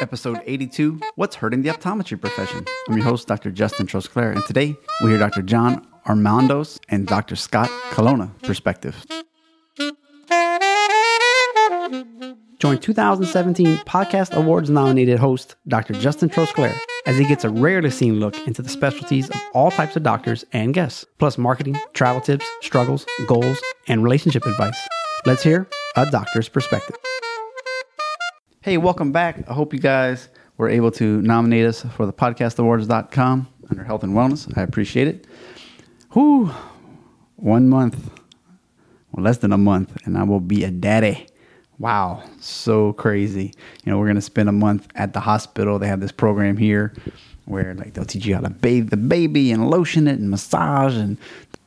episode 82 What's Hurting the Optometry Profession? I'm your host, Dr. Justin Trosclair, and today we hear Dr. John Ormandos and Dr. Scott Colonna perspective. Join 2017 Podcast Awards nominated host Dr. Justin Trosclair as he gets a rarely seen look into the specialties of all types of doctors and guests, plus marketing, travel tips, struggles, goals, and relationship advice. Let's hear a doctor's perspective. Hey, welcome back. I hope you guys were able to nominate us for the podcastawards.com under health and wellness. I appreciate it. Whew, one month, well, less than a month, and I will be a daddy. Wow, so crazy. You know, we're going to spend a month at the hospital. They have this program here where like they'll teach you how to bathe the baby and lotion it and massage and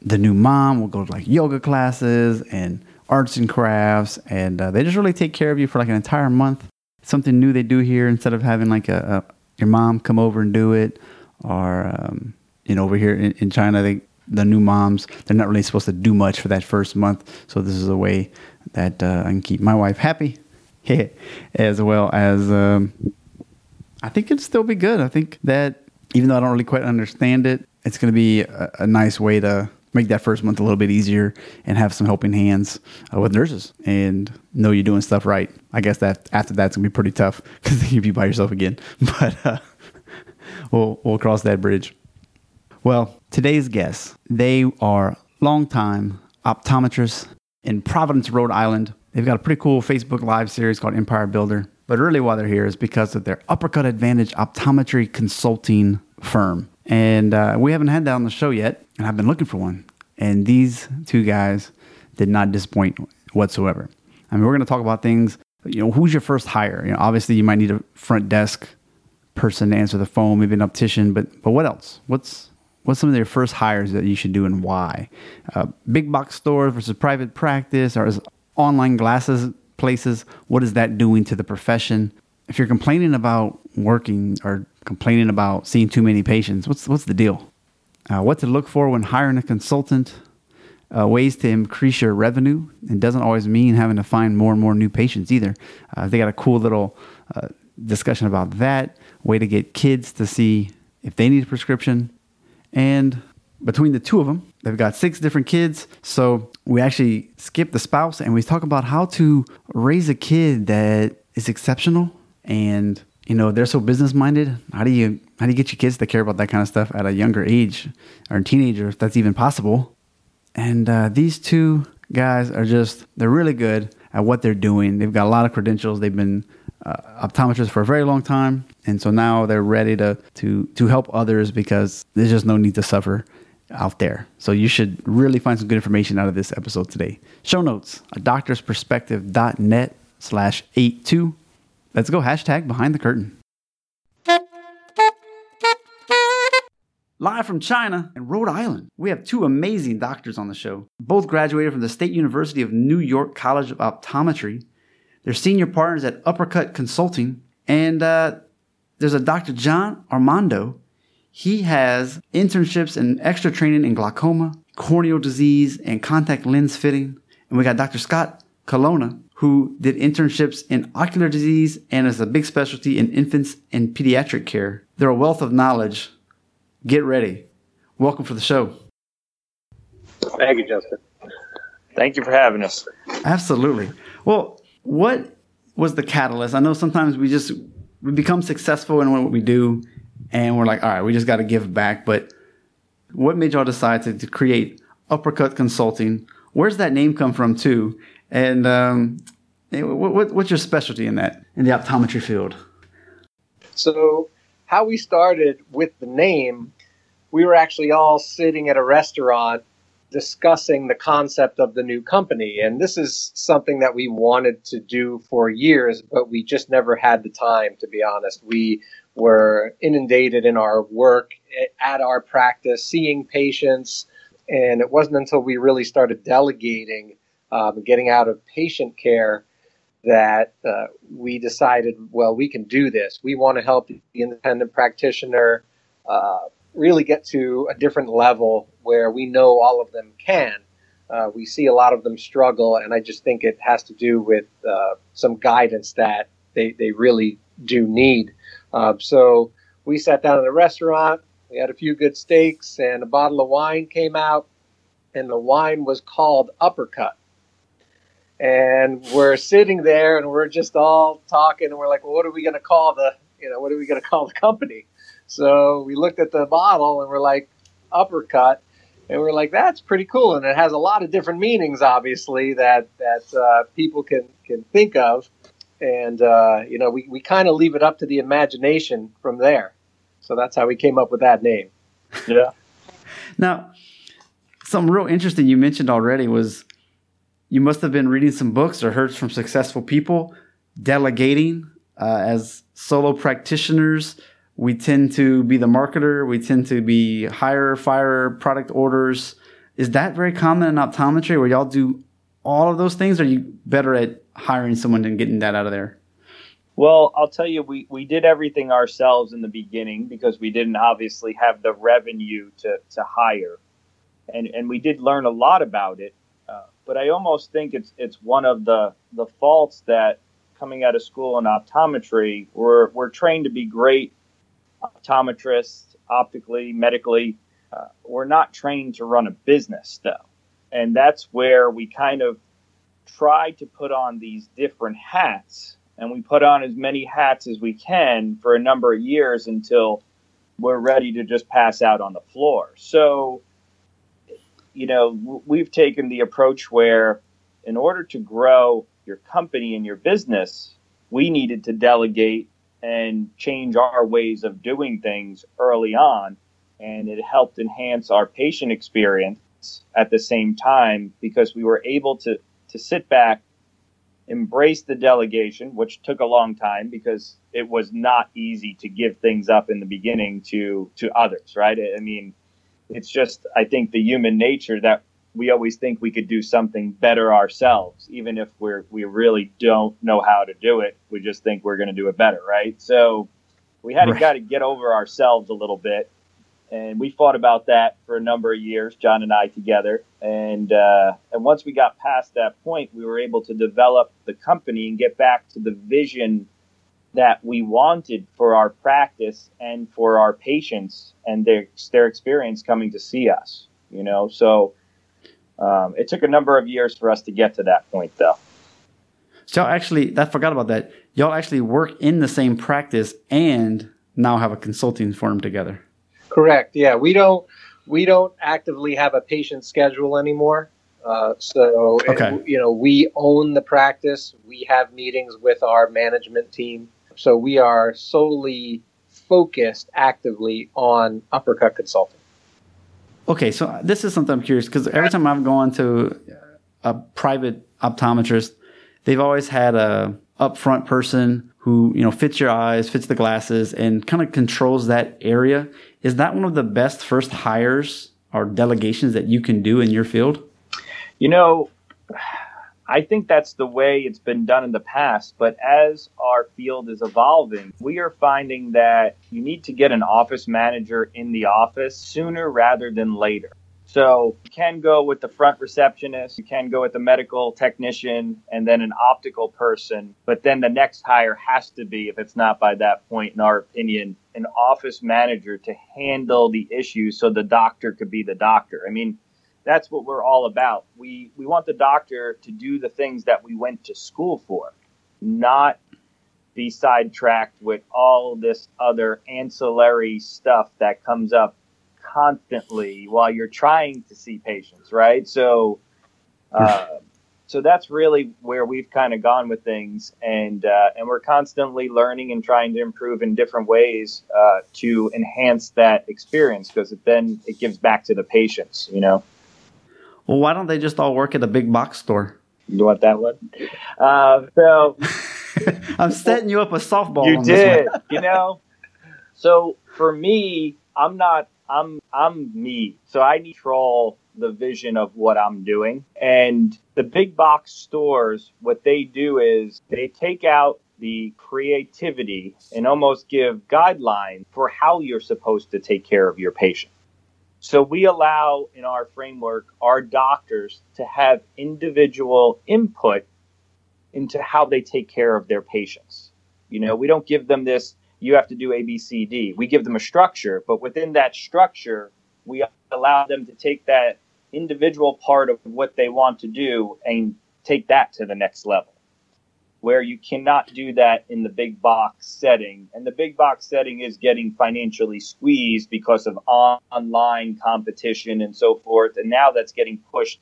the new mom will go to like yoga classes and arts and crafts and uh, they just really take care of you for like an entire month something new they do here instead of having like a, a your mom come over and do it or um, you know over here in, in china they the new moms they're not really supposed to do much for that first month. So this is a way that uh, i can keep my wife happy as well as um, i think it'd still be good. I think that even though i don't really quite understand it it's going to be a, a nice way to make that first month a little bit easier and have some helping hands uh, with nurses and know you're doing stuff right. I guess that after that's gonna be pretty tough because you'll be by yourself again. But uh, we'll we'll cross that bridge. Well, today's guests they are longtime optometrists in Providence, Rhode Island. They've got a pretty cool Facebook Live series called Empire Builder. But really, why they're here is because of their Uppercut Advantage Optometry Consulting firm. And uh, we haven't had that on the show yet, and I've been looking for one. And these two guys did not disappoint whatsoever. I mean, we're going to talk about things. You know, who's your first hire? You know, obviously, you might need a front desk person to answer the phone, maybe an optician, but but what else? What's what's some of your first hires that you should do and why? Uh, big box stores versus private practice, or online glasses places. What is that doing to the profession? If you're complaining about working or complaining about seeing too many patients. What's what's the deal? Uh, what to look for when hiring a consultant? Uh, ways to increase your revenue. It doesn't always mean having to find more and more new patients either. Uh, they got a cool little uh, discussion about that. Way to get kids to see if they need a prescription. And between the two of them, they've got six different kids. So we actually skip the spouse and we talk about how to raise a kid that is exceptional and you know they're so business minded how do you how do you get your kids to care about that kind of stuff at a younger age or a teenager if that's even possible? And uh, these two guys are just they're really good at what they're doing. They've got a lot of credentials. They've been uh, optometrists for a very long time. And so now they're ready to to to help others because there's just no need to suffer out there. So you should really find some good information out of this episode today. Show notes a doctor's perspective.net slash 82 Let's go hashtag behind the curtain. Live from China and Rhode Island, we have two amazing doctors on the show. Both graduated from the State University of New York College of Optometry. They're senior partners at Uppercut Consulting. And uh, there's a Dr. John Ormandos. He has internships and extra training in glaucoma, corneal disease, and contact lens fitting. And we got Dr. Scott Colonna who did internships in ocular disease and is a big specialty in infants and pediatric care. They're a wealth of knowledge. Get ready. Welcome for the show. Thank you, Justin. Thank you for having us. Absolutely. Well, what was the catalyst? I know sometimes we just we become successful in what we do and we're like, all right, we just got to give back. But what made y'all decide to, to create Uppercut Consulting? Where's that name come from too? And um, what, what's your specialty in that, in the optometry field? So, how we started with the name, we were actually all sitting at a restaurant discussing the concept of the new company. And this is something that we wanted to do for years, but we just never had the time, to be honest. We were inundated in our work at our practice, seeing patients. And it wasn't until we really started delegating, um, getting out of patient care, that uh, we decided, well, we can do this. We want to help the independent practitioner uh, really get to a different level where we know all of them can. Uh, we see a lot of them struggle, and I just think it has to do with uh, some guidance that they, they really do need. Uh, so we sat down in a restaurant. We had a few good steaks, and a bottle of wine came out, and the wine was called Uppercut. And we're sitting there, and we're just all talking, and we're like, "Well, what are we going to call the, you know, what are we going to call the company?" So we looked at the bottle, and we're like, "Uppercut." and we're like, that's pretty cool, and it has a lot of different meanings, obviously, that that uh, people can can think of, and uh, you know, we we kind of leave it up to the imagination from there. So that's how we came up with that name. Yeah. now, something real interesting you mentioned already was you must have been reading some books or heard from successful people delegating uh, as solo practitioners we tend to be the marketer. We tend to be hire, fire, product orders. Is that very common in optometry where y'all do all of those things? Are you better at hiring someone and getting that out of there? Well, I'll tell you, we, we did everything ourselves in the beginning because we didn't obviously have the revenue to, to hire. And, and we did learn a lot about it. Uh, but I almost think it's, it's one of the, the faults that coming out of school in optometry, we're, we're trained to be great optometrists, optically, medically. Uh, we're not trained to run a business, though. And that's where we kind of try to put on these different hats. And we put on as many hats as we can for a number of years until we're ready to just pass out on the floor. So, you know, we've taken the approach where, in order to grow your company and your business, we needed to delegate and change our ways of doing things early on. And it helped enhance our patient experience at the same time because we were able to, to sit back, embrace the delegation, which took a long time because it was not easy to give things up in the beginning to, to others, right? I mean, it's just, I think, the human nature that we always think we could do something better ourselves, even if we're we really don't know how to do it. We just think we're going to do it better, right? So we had right. to kind of get over ourselves a little bit, and we fought about that for a number of years, John and I together. And uh, and once we got past that point, we were able to develop the company and get back to the vision that we wanted for our practice and for our patients and their their experience coming to see us. You know, so um, it took a number of years for us to get to that point, though. So actually, I forgot about that. Y'all actually work in the same practice and now have a consulting firm together. Correct. Yeah, we don't we don't actively have a patient schedule anymore. Uh, so okay. you know, we own the practice. We have meetings with our management team. So we are solely focused actively on uppercut consulting. Okay, so this is something I'm curious because every time I've gone to a private optometrist, they've always had a upfront person who you know fits your eyes, fits the glasses, and kind of controls that area. Is that one of the best first hires or delegations that you can do in your field? You know, I think that's the way it's been done in the past. But as our field is evolving, we are finding that you need to get an office manager in the office sooner rather than later. So you can go with the front receptionist, you can go with the medical technician, and then an optical person. But then the next hire has to be, if it's not by that point, in our opinion, an office manager to handle the issues so the doctor could be the doctor. I mean, that's what we're all about. We we want the doctor to do the things that we went to school for, not be sidetracked with all this other ancillary stuff that comes up constantly while you're trying to see patients, right? So, uh, so that's really where we've kind of gone with things, and uh, and we're constantly learning and trying to improve in different ways uh, to enhance that experience because then it gives back to the patients, you know. Well, why don't they just all work at a big box store? You want that one? Uh, so I'm setting you up a softball. You did, you know. So for me, I'm not. I'm I'm me. So I need to control the vision of what I'm doing. And the big box stores, what they do is they take out the creativity and almost give guidelines for how you're supposed to take care of your patient. So we allow in our framework our doctors to have individual input into how they take care of their patients. You know, we don't give them this, you have to do A, B, C, D. We give them a structure, but within that structure, we allow them to take that individual part of what they want to do and take that to the next level where you cannot do that in the big box setting. And the big box setting is getting financially squeezed because of online competition and so forth. And now that's getting pushed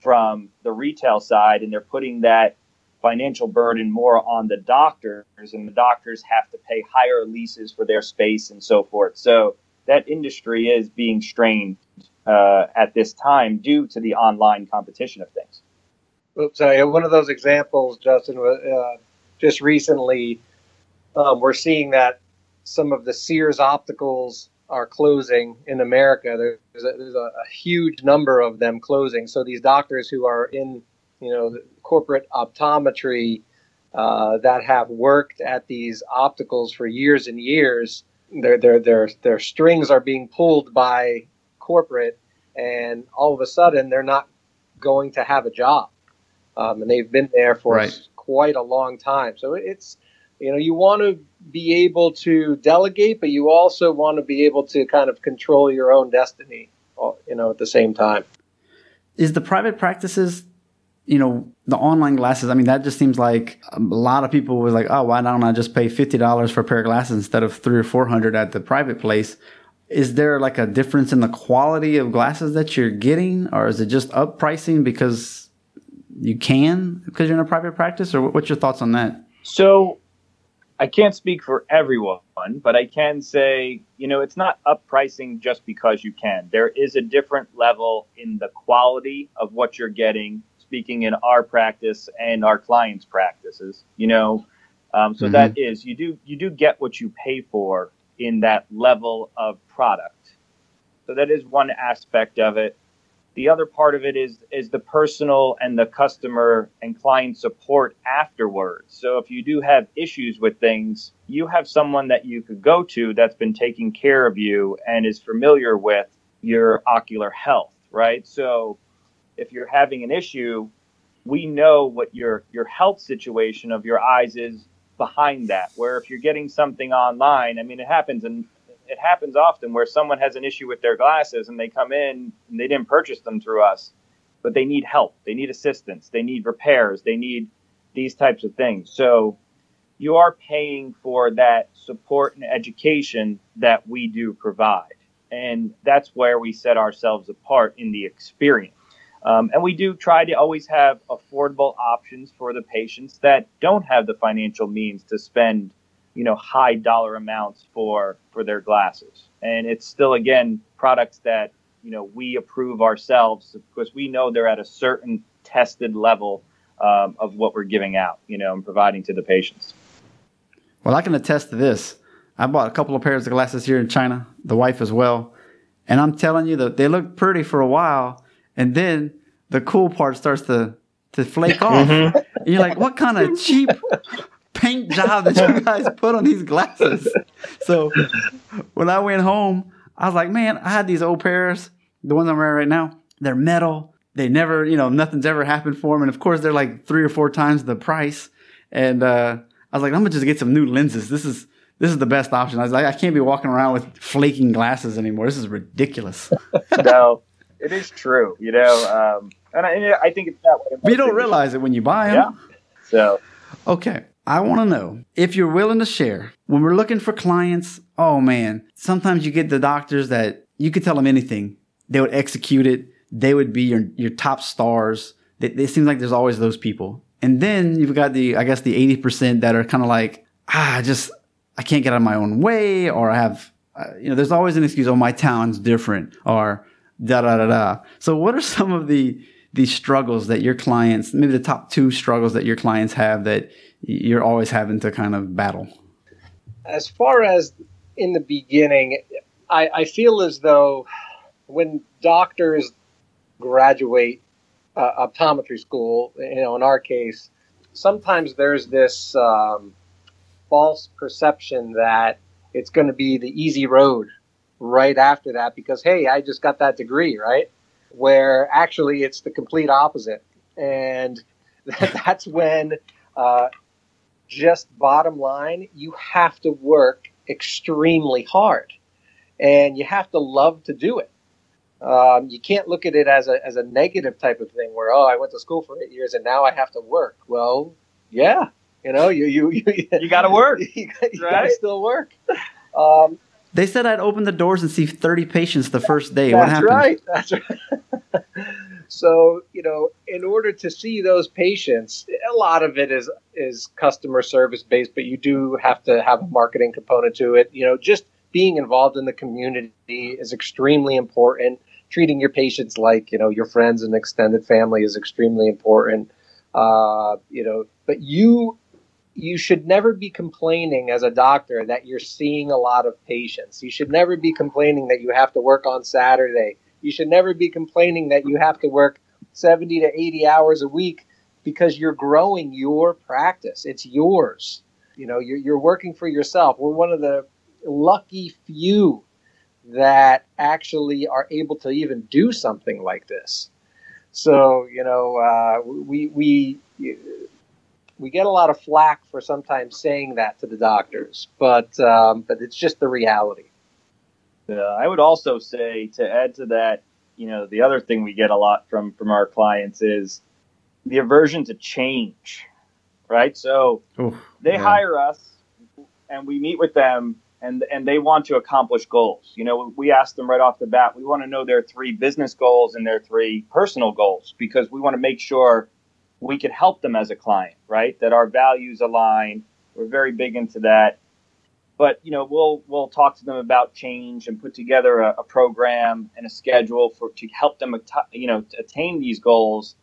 from the retail side, and they're putting that financial burden more on the doctors, and the doctors have to pay higher leases for their space and so forth. So that industry is being strained uh, at this time due to the online competition of things. Oops, sorry. One of those examples, Justin, uh, just recently, um, we're seeing that some of the Sears opticals are closing in America. There's a, there's a, huge number of them closing. So these doctors who are in, you know, corporate optometry uh, that have worked at these opticals for years and years, their their their their strings are being pulled by corporate, and all of a sudden they're not going to have a job um, and they've been there for right. quite a long time. So it's you know you want to be able to delegate, but you also want to be able to kind of control your own destiny. Uh, you know, at the same time. Is the private practices you know, the online glasses, I mean, that just seems like a lot of people was like, oh, why don't I just pay $50 for a pair of glasses instead of three or 400 at the private place? Is there like a difference in the quality of glasses that you're getting or is it just up pricing because you can because you're in a private practice, or what's your thoughts on that? So, I can't speak for everyone, but I can say, you know, it's not up pricing just because you can. There is a different level in the quality of what you're getting. Speaking in our practice and our clients' practices, you know, um, so mm-hmm. that is you do you do get what you pay for in that level of product. So that is one aspect of it. The other part of it is is the personal and the customer and client support afterwards. So if you do have issues with things, you have someone that you could go to that's been taking care of you and is familiar with your ocular health, right? So if you're having an issue, we know what your your health situation of your eyes is behind that. Where if you're getting something online, I mean, it happens in it happens often where someone has an issue with their glasses and they come in and they didn't purchase them through us, but they need help, they need assistance, they need repairs, they need these types of things. So you are paying for that support and education that we do provide. And that's where we set ourselves apart in the experience. Um, and we do try to always have affordable options for the patients that don't have the financial means to spend you know high dollar amounts for for their glasses. And it's still again products that you know we approve ourselves because we know they're at a certain tested level um, of what we're giving out you know and providing to the patients. Well i can attest to this. I bought a couple of pairs of glasses here in china the wife as well. And i'm telling you that they look pretty for a while and then the cool part starts to to flake off. Mm-hmm. and you're like what kind of cheap paint job that you guys put on these glasses. So when I went home, I was like, man, I had these old pairs, the ones I'm wearing right now. They're metal. They never, you know, nothing's ever happened for them. And of course, they're like three or four times the price. And uh, I was like, I'm gonna just get some new lenses. This is this is the best option. I was like, I can't be walking around with flaking glasses anymore. This is ridiculous. no, it is true. You know, um, and I, I, think it's that way. But you don't realize it when you buy them. Yeah. So okay, I want to know if you're willing to share. When we're looking for clients, oh man, sometimes you get the doctors that you could tell them anything. They would execute it. They would be your, your top stars. It, it seems like there's always those people. And then you've got the, I guess the 80% that are kind of like, ah, I just, I can't get out of my own way or I have, uh, you know, there's always an excuse. Oh, my town's different or da da da da. So what are some of the, these struggles that your clients, maybe the top two struggles that your clients have that you're always having to kind of battle? As far as in the beginning, I, I feel as though when doctors graduate uh, optometry school, you know, in our case, sometimes there's this um, false perception that it's going to be the easy road right after that because, hey, I just got that degree, right? Where actually it's the complete opposite. And that's when uh, just bottom line, you have to work extremely hard and you have to love to do it. Um, you can't look at it as a, as a negative type of thing where, oh, I went to school for eight years and now I have to work. Well, yeah, you know, you, you, you, you got to work. you, you right? got to still work. Um, they said I'd open the doors and see 30 patients the first day. That's what happened? right. That's right. so, you know, in order to see those patients, a lot of it is is customer service based, but you do have to have a marketing component to it. You know, just being involved in the community is extremely important. Treating your patients like, you know, your friends and extended family is extremely important. Uh, you know, but you you should never be complaining as a doctor that you're seeing a lot of patients. You should never be complaining that you have to work on Saturday. You should never be complaining that you have to work 70 to 80 hours a week because you're growing your practice. It's yours. You know, you're, you're working for yourself. We're one of the lucky few that actually are able to even do something like this. So, you know, uh, we, we, we get a lot of flack for sometimes saying that to the doctors, but um, but it's just the reality. Uh, I would also say to add to that, you know, the other thing we get a lot from from our clients is the aversion to change, right? So Oof, they yeah. hire us, and we meet with them, and and they want to accomplish goals. You know, we ask them right off the bat. We want to know their three business goals and their three personal goals because we want to make sure we could help them as a client, right? That our values align. We're very big into that. But you know, we'll we'll talk to them about change and put together a, a program and a schedule for to help them, you know, attain these goals.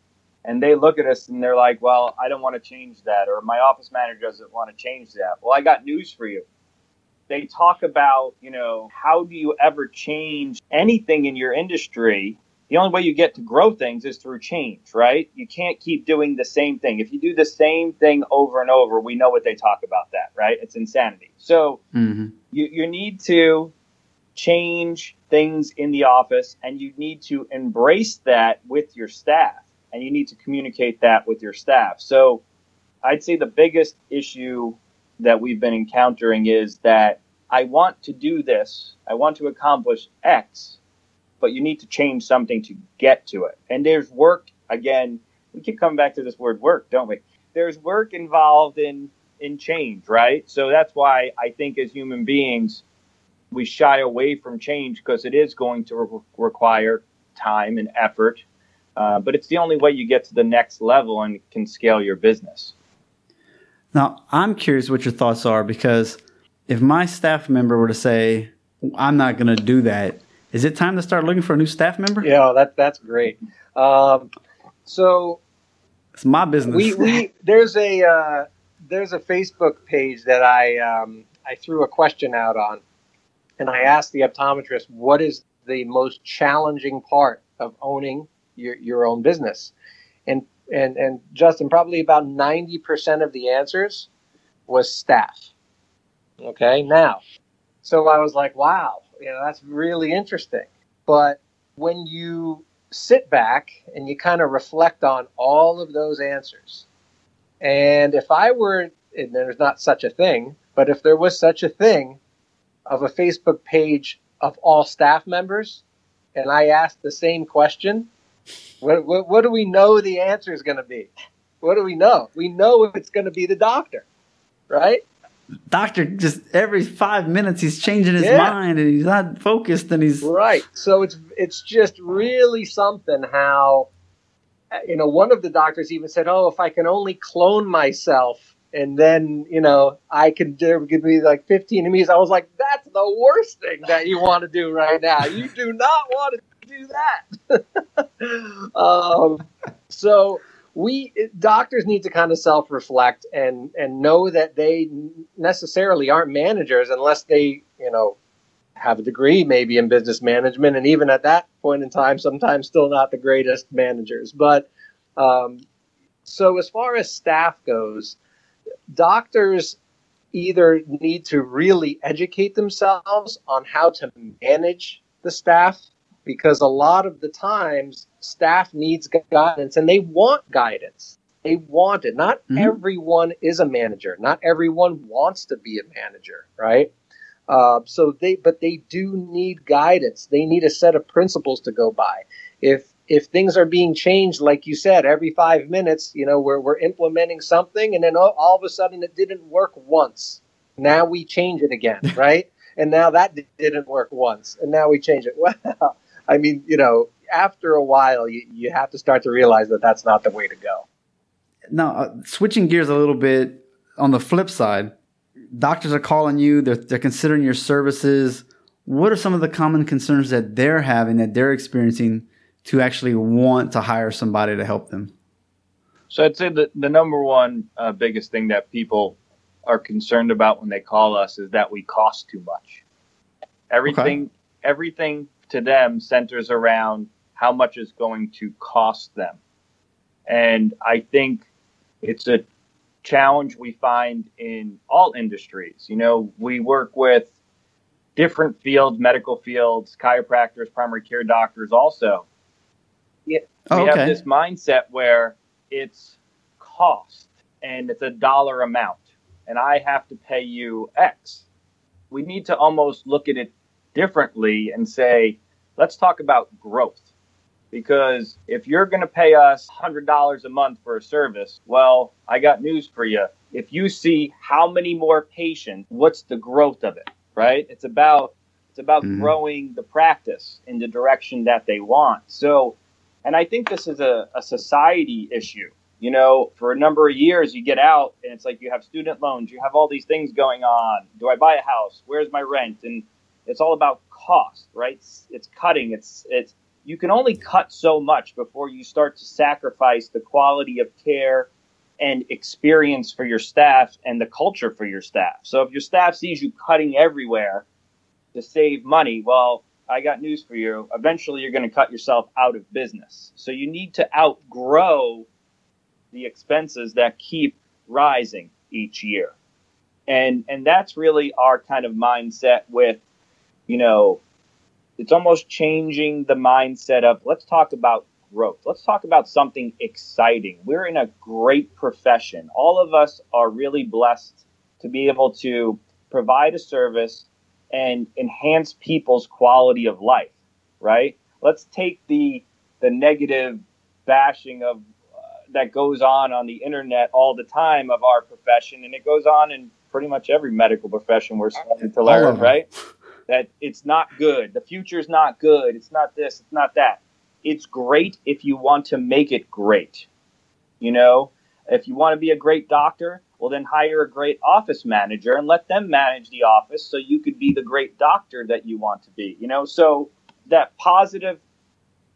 And they look at us and they're like, "Well, I don't want to change that," or "My office manager doesn't want to change that." Well, I got news for you. They talk about, you know, how do you ever change anything in your industry the only way you get to grow things is through change, right? You can't keep doing the same thing. If you do the same thing over and over, we know what they talk about that, right? It's insanity. So mm-hmm. you, you need to change things in the office and you need to embrace that with your staff and you need to communicate that with your staff. So I'd say the biggest issue that we've been encountering is that I want to do this, I want to accomplish X, but you need to change something to get to it. And there's work again. We keep coming back to this word work, don't we? There's work involved in in change, right? So that's why I think as human beings we shy away from change because it is going to re- require time and effort. Uh, but it's the only way you get to the next level and can scale your business. Now, I'm curious what your thoughts are because if my staff member were to say, I'm not going to do that, is it time to start looking for a new staff member? Yeah, that that's great. Um, so it's my business. We, we there's a uh, there's a Facebook page that I um, I threw a question out on, and I asked the optometrist what is the most challenging part of owning your your own business, and and and Justin probably about ninety percent of the answers was staff. Okay, now, so I was like, wow, you know, that's really interesting. But when you sit back and you kind of reflect on all of those answers, and if I were, and there's not such a thing, but if there was such a thing of a Facebook page of all staff members, and I asked the same question, what, what, what do we know the answer is going to be? What do we know? We know it's going to be the doctor, right? Doctor just every five minutes he's changing his yeah. mind and he's not focused and he's right. So it's it's just really something how you know one of the doctors even said oh if i can only clone myself and then you know i could there could be like 15 of enemies i was like that's the worst thing that you want to do right now. You do not want to do that. Um, so we doctors need to kind of self-reflect and and know that they necessarily aren't managers unless they you know have a degree maybe in business management. And even at that point in time sometimes still not the greatest managers. But um, so as far as staff goes doctors either need to really educate themselves on how to manage the staff because a lot of the times staff needs guidance and they want guidance. they want it. Not mm-hmm. everyone is a manager. Not everyone wants to be a manager, right? Uh, so they, but they do need guidance. They need a set of principles to go by. If if things are being changed, like you said, every five minutes, you know, we're we're implementing something, and then all, all of a sudden it didn't work once. Now we change it again, right? and now that didn't work once, and now we change it. Well, I mean, you know, after a while, you, you have to start to realize that that's not the way to go. Now, uh, switching gears a little bit on the flip side, doctors are calling you, they're, they're considering your services. What are some of the common concerns that they're having, that they're experiencing to actually want to hire somebody to help them? So I'd say that the number one uh, biggest thing that people are concerned about when they call us is that we cost too much. Everything, okay. everything to them centers around how much is going to cost them. And I think it's a challenge we find in all industries. You know, we work with different fields, medical fields, chiropractors, primary care doctors also. Yeah, oh, we okay. have this mindset where it's cost and it's a dollar amount and I have to pay you X. We need to almost look at it differently and say, let's talk about growth. Because if you're going to pay us $100 a month for a service, well, I got news for you. If you see how many more patients, what's the growth of it, right? It's about it's about mm-hmm. growing the practice in the direction that they want. So, and I think this is a, a society issue. You know, for a number of years, you get out and it's like you have student loans, you have all these things going on. Do I buy a house? Where's my rent? And it's all about cost, right? It's, it's cutting. It's it's you can only cut so much before you start to sacrifice the quality of care and experience for your staff and the culture for your staff. So if your staff sees you cutting everywhere to save money, well, I got news for you. Eventually, you're going to cut yourself out of business. So you need to outgrow the expenses that keep rising each year. And and that's really our kind of mindset with, you know, it's almost changing the mindset of let's talk about growth. Let's talk about something exciting. We're in a great profession. All of us are really blessed to be able to provide a service and enhance people's quality of life, right? Let's take the the negative bashing of uh, that goes on on the internet all the time of our profession and it goes on in pretty much every medical profession we're starting to learn, right? That it's not good. The future's not good. It's not this, it's not that. It's great if you want to make it great. You know, if you want to be a great doctor, well, then hire a great office manager and let them manage the office so you could be the great doctor that you want to be. You know, so that positive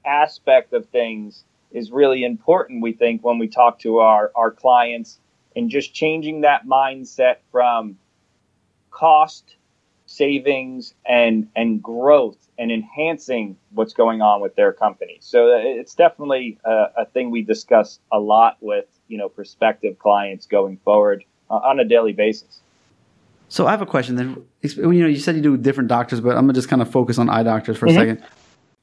aspect of things is really important, we think, when we talk to our, our clients and just changing that mindset from cost savings and and growth and enhancing what's going on with their company. So it's definitely a, a thing we discuss a lot with you know prospective clients going forward uh, on a daily basis. So I have a question. Then you know you said you do different doctors, but I'm gonna just kind of focus on eye doctors for mm-hmm. a second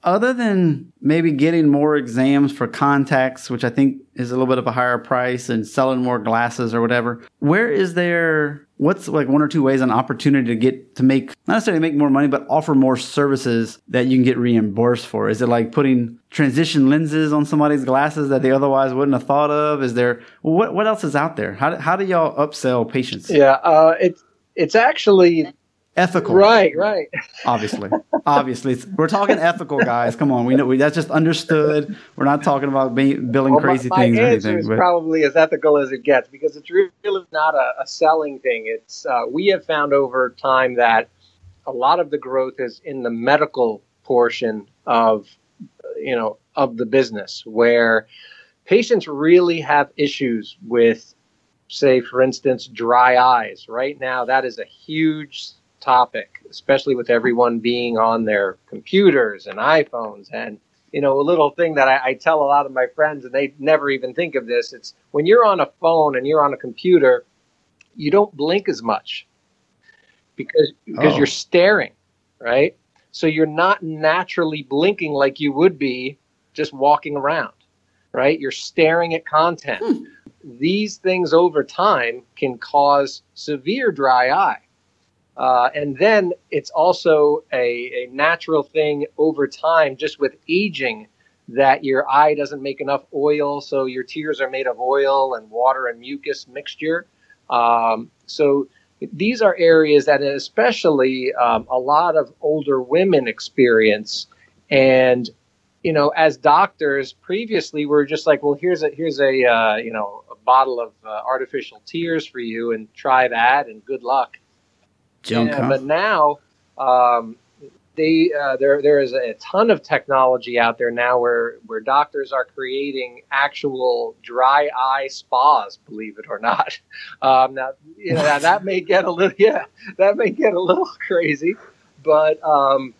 other than maybe getting more exams for contacts, which I think is a little bit of a higher price, and selling more glasses or whatever, where is there? What's like one or two ways an opportunity to get to make not necessarily make more money, but offer more services that you can get reimbursed for? Is it like putting transition lenses on somebody's glasses that they otherwise wouldn't have thought of? Is there what what else is out there? How do, how do y'all upsell patients? Yeah, uh, it's it's actually ethical. Right, right. Obviously, obviously, we're talking ethical, guys. Come on, we know we, that's just understood. We're not talking about being, billing well, crazy my, things my or anything. Is but. probably as ethical as it gets because it's really not a, a selling thing. It's uh, we have found over time that a lot of the growth is in the medical portion of you know of the business where patients really have issues with say for instance dry eyes right now that is a huge topic, especially with everyone being on their computers and iPhones. And, you know, a little thing that I, I, tell a lot of my friends, and they never even think of this it's when you're on a phone and you're on a computer, you don't blink as much because, because oh. you're staring, right? So you're not naturally blinking like you would be just walking around, right? You're staring at content. Hmm these things over time can cause severe dry eye. Uh, and then it's also a, a natural thing over time, just with aging, that your eye doesn't make enough oil. So your tears are made of oil and water and mucus mixture. Um, so these are areas that, especially, um, a lot of older women experience. And you know, as doctors previously, we are just like, well, here's a here's a uh, you know a bottle of uh, artificial tears for you, and try that, and good luck. Junk, yeah, huh? But now, um, they uh, there there is a ton of technology out there now where where doctors are creating actual dry eye spas. Believe it or not, um, now you know now that may get a little yeah that may get a little crazy, but um,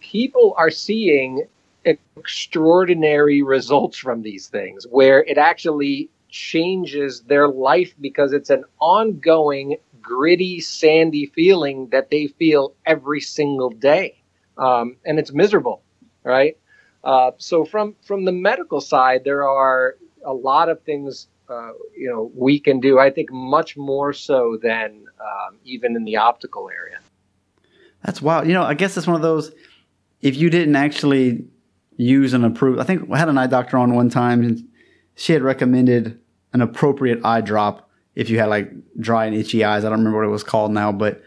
people are seeing extraordinary results from these things where it actually changes their life because it's an ongoing gritty, sandy feeling that they feel every single day, um, and it's miserable, right? Uh, so from from the medical side, there are a lot of things uh, you know we can do. I think much more so than um, even in the optical area. That's wild. You know, I guess it's one of those. If you didn't actually use an approved, I think I had an eye doctor on one time, and she had recommended an appropriate eye drop if you had like dry and itchy eyes. I don't remember what it was called now, but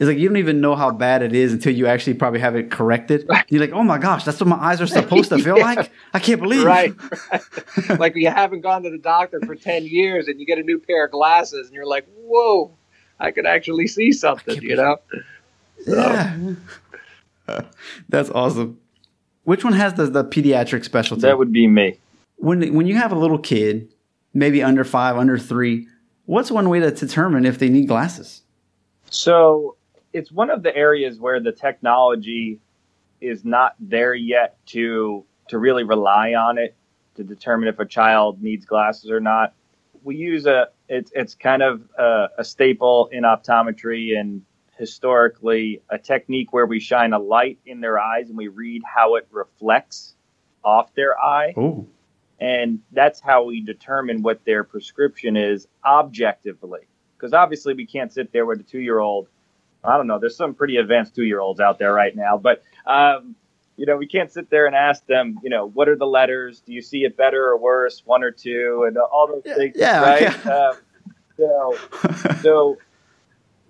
it's like you don't even know how bad it is until you actually probably have it corrected. Right. You're like, oh my gosh, that's what my eyes are supposed to feel yeah. like. I can't believe. Right. right. like you haven't gone to the doctor for ten years and you get a new pair of glasses and you're like, whoa, I could actually see something. You know. Yeah. that's awesome. Which one has the, the pediatric specialty? That would be me. When when you have a little kid, maybe under five, under three, What's one way to determine if they need glasses? So it's one of the areas where the technology is not there yet to to really rely on it to determine if a child needs glasses or not. We use a it's it's kind of a, a staple in optometry and historically a technique where we shine a light in their eyes and we read how it reflects off their eye. Ooh. And that's how we determine what their prescription is objectively. Because obviously, we can't sit there with a two year old. I don't know, there's some pretty advanced two year olds out there right now, but. Um, you know, we can't sit there and ask them, you know, what are the letters? Do you see it better or worse, one or two, and all those yeah, things, yeah, right? Yeah. Um, so, so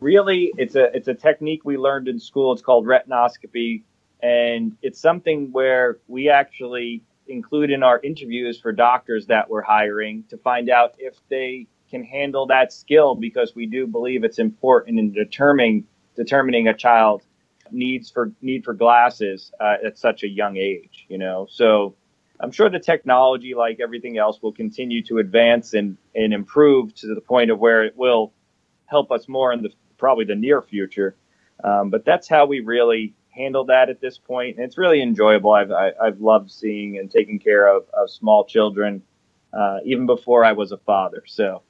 really, it's a it's a technique we learned in school. It's called retinoscopy, and it's something where we actually include in our interviews for doctors that we're hiring to find out if they can handle that skill because we do believe it's important in determining determining a child needs for need for glasses uh, at such a young age you know? So i'm sure the technology like everything else will continue to advance and and improve to the point of where it will help us more in the probably the near future. Um, but that's how we really handle that at this point. And it's really enjoyable. I've I, have i have loved seeing and taking care of, of small children, uh, even before I was a father. So.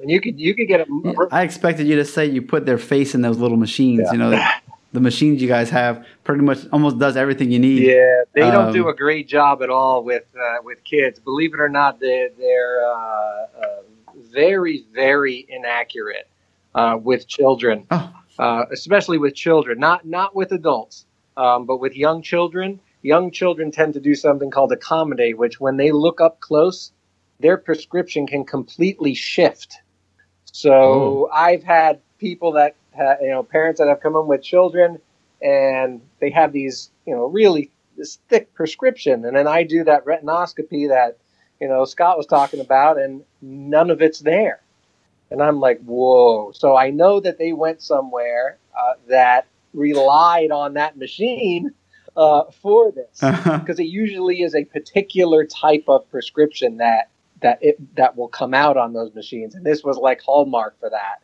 And you could you could get a. I expected you to say you put their face in those little machines. Yeah. You know, the, the, machines you guys have pretty much almost does everything you need. Yeah, they um, don't do a great job at all with uh, with kids. Believe it or not, they're, they're uh, uh very very inaccurate uh, with children. Oh uh, especially with children, not not with adults, um, but with young children. Young children tend to do something called accommodate, which when they look up close, their prescription can completely shift. So oh. I've had people that ha- you know parents that have come in with children, and they have these you know really this thick prescription, and then I do that retinoscopy that you know Scott was talking about, and none of it's there. And I'm like, whoa. So I know that they went somewhere uh, that relied on that machine uh, for this because uh-huh. it usually is a particular type of prescription that that it that will come out on those machines, and this was like hallmark for that.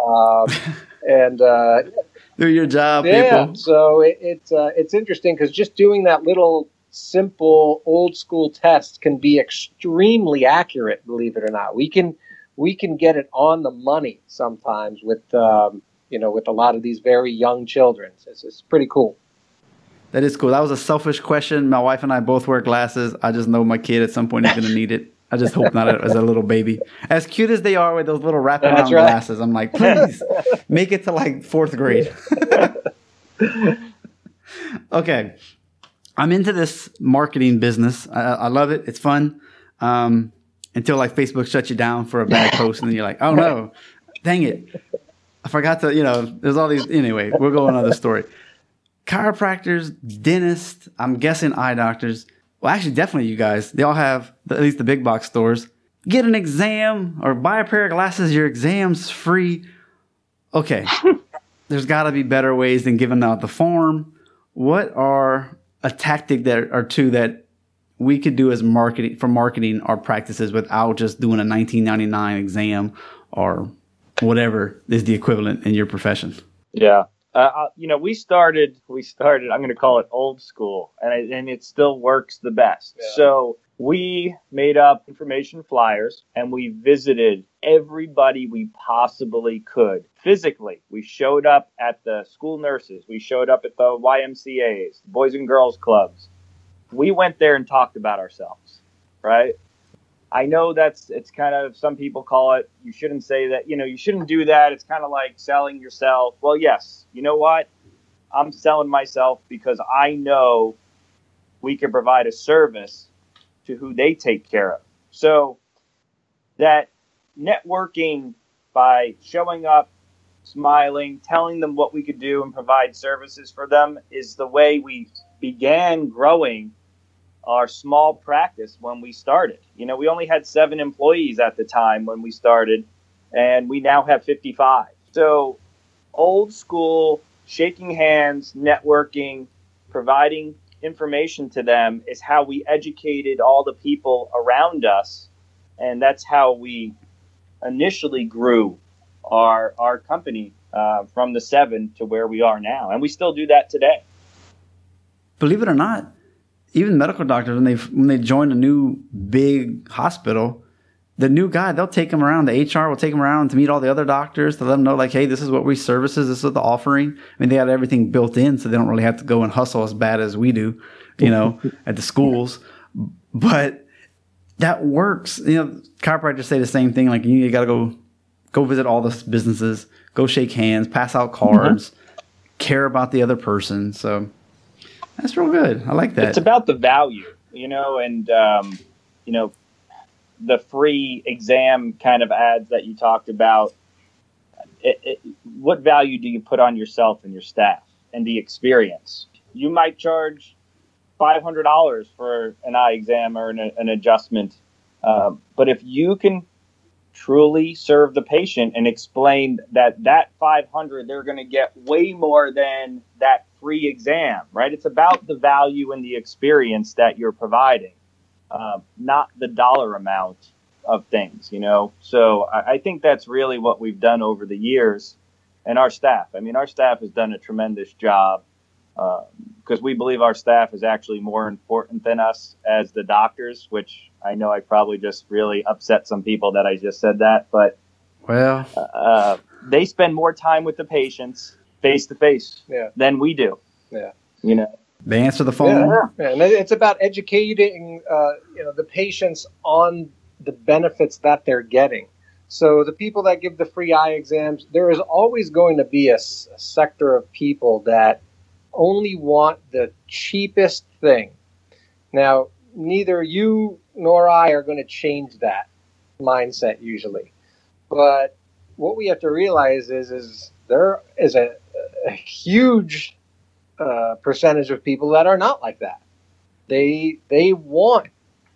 Um, and uh, do your job, yeah. People. So it, it's uh, it's interesting because just doing that little simple old school test can be extremely accurate. Believe it or not, we can we can get it on the money sometimes with um, you know with a lot of these very young children. It's, it's pretty cool. That is cool. That was a selfish question. My wife and I both wear glasses. I just know my kid at some point is going to need it. I just hope not as a little baby. As cute as they are with those little wraparound right. glasses, I'm like, please make it to like fourth grade. okay, I'm into this marketing business. I, I love it. It's fun. Um, until like Facebook shuts you down for a bad post, and then you're like, oh no, dang it, I forgot to. You know, there's all these. Anyway, we'll go on another story. Chiropractors, dentists, I'm guessing eye doctors. Well, actually, definitely you guys. They all have at least the big box stores. Get an exam or buy a pair of glasses. Your exam's free. Okay, there's got to be better ways than giving out the form. What are a tactic that or two that we could do as marketing for marketing our practices without just doing a 1999 exam or whatever is the equivalent in your profession? Yeah. Uh, uh, you know, we started, we started, I'm going to call it old school, and, I, and it still works the best. Yeah. So we made up information flyers and we visited everybody we possibly could physically. We showed up at the school nurses, we showed up at the YMCA's, the Boys and Girls Clubs. We went there and talked about ourselves, right? I know that's it's kind of some people call it you shouldn't say that, you know, you shouldn't do that. It's kind of like selling yourself. Well, yes. You know what? I'm selling myself because I know we can provide a service to who they take care of. So that networking by showing up, smiling, telling them what we could do and provide services for them is the way we began growing our small practice when we started. You know, we only had seven employees at the time when we started, and we now have 55. So, old school, shaking hands, networking, providing information to them is how we educated all the people around us. And that's how we initially grew our, our company uh, from the seven to where we are now. And we still do that today. Believe it or not, even medical doctors when they when they join a new big hospital, the new guy they'll take them around. The HR will take them around to meet all the other doctors to let them know like, hey, this is what we services. This is what the offering. I mean, they got everything built in, so they don't really have to go and hustle as bad as we do, you know, at the schools. But that works. You know, chiropractors say the same thing. Like you, got to go go visit all the businesses, go shake hands, pass out cards, mm-hmm. care about the other person. So that's real good. I like that. It's about the value, you know, and um, you know, the free exam kind of ads that you talked about. It, it, what value do you put on yourself and your staff and the experience? You might charge five hundred dollars for an eye exam or an, an adjustment, um, but if you can truly serve the patient and explain that that 500 they're going to get way more than that free exam right? It's about the value and the experience that you're providing uh, not the dollar amount of things you know? So I, I think that's really what we've done over the years. And our staff i mean our staff has done a tremendous job because uh, we believe our staff is actually more important than us as the doctors, which I know I probably just really upset some people that I just said that, but well, uh, they spend more time with the patients face to face than we do. Yeah, you know, they answer the phone. Yeah, yeah. and it's about educating uh, you know the patients on the benefits that they're getting. So the people that give the free eye exams, there is always going to be a, a sector of people that only want the cheapest thing. Now, neither you nor I are going to change that mindset usually. But what we have to realize is is there is a, a huge uh, percentage of people that are not like that. They they want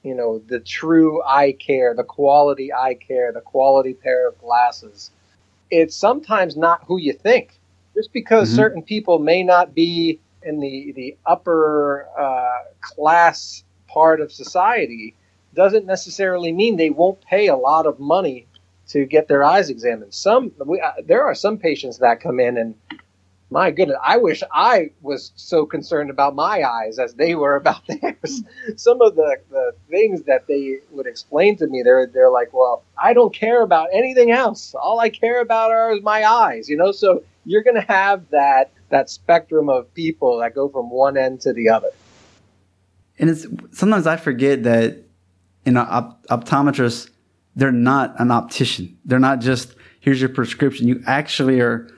you know the true eye care, the quality eye care, the quality pair of glasses. It's sometimes not who you think just because mm-hmm. certain people may not be in the the upper uh, class part of society doesn't necessarily mean they won't pay a lot of money to get their eyes examined. Some we, uh, there are some patients that come in and my goodness, I wish I was so concerned about my eyes as they were about theirs. Some of the, the things that they would explain to me, they're they're like, well, I don't care about anything else. All I care about are my eyes, you know. So you're going to have that that spectrum of people that go from one end to the other. And it's sometimes I forget that an op- optometrist, they're not an optician. They're not just here's your prescription. You actually are.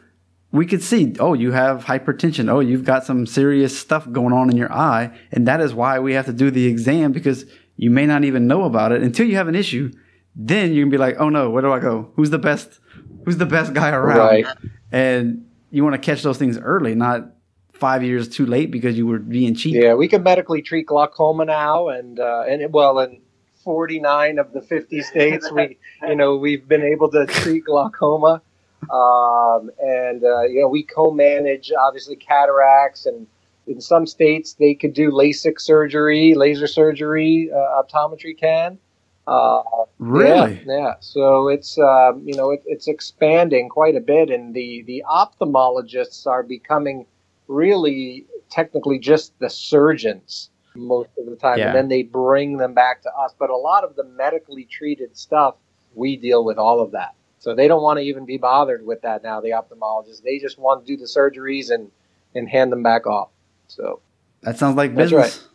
We could see, oh, you have hypertension. Oh, you've got some serious stuff going on in your eye. And that is why we have to do the exam because you may not even know about it until you have an issue. Then you can be like, oh no, where do I go? Who's the best? Who's the best guy around? Right. And you want to catch those things early, not five years too late because you were being cheap. Yeah, we can medically treat glaucoma now, and uh, and well, in 49 of the 50 states, we you know we've been able to treat glaucoma, um, and uh, you know we co-manage obviously cataracts, and in some states they could do LASIK surgery, laser surgery, uh, optometry can. Uh, Really? Yeah, yeah. So it's um, you know it, it's expanding quite a bit, and the the ophthalmologists are becoming really technically just the surgeons most of the time, Yeah. and then they bring them back to us. But a lot of the medically treated stuff, we deal with all of that. So they don't want to even be bothered with that now. The ophthalmologists, they just want to do the surgeries and and hand them back off. So That sounds like That's business.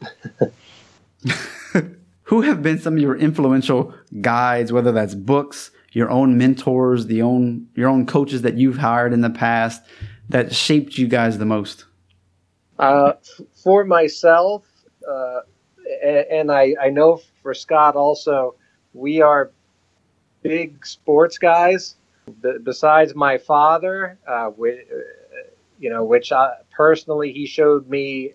Who have been some of your influential guides, whether that's books, your own mentors, the own your own coaches that you've hired in the past that shaped you guys the most? Uh, for myself, uh, and I, I know for Scott also, we are big sports guys. B- besides my father, uh, whi- uh, you know, which I, personally he showed me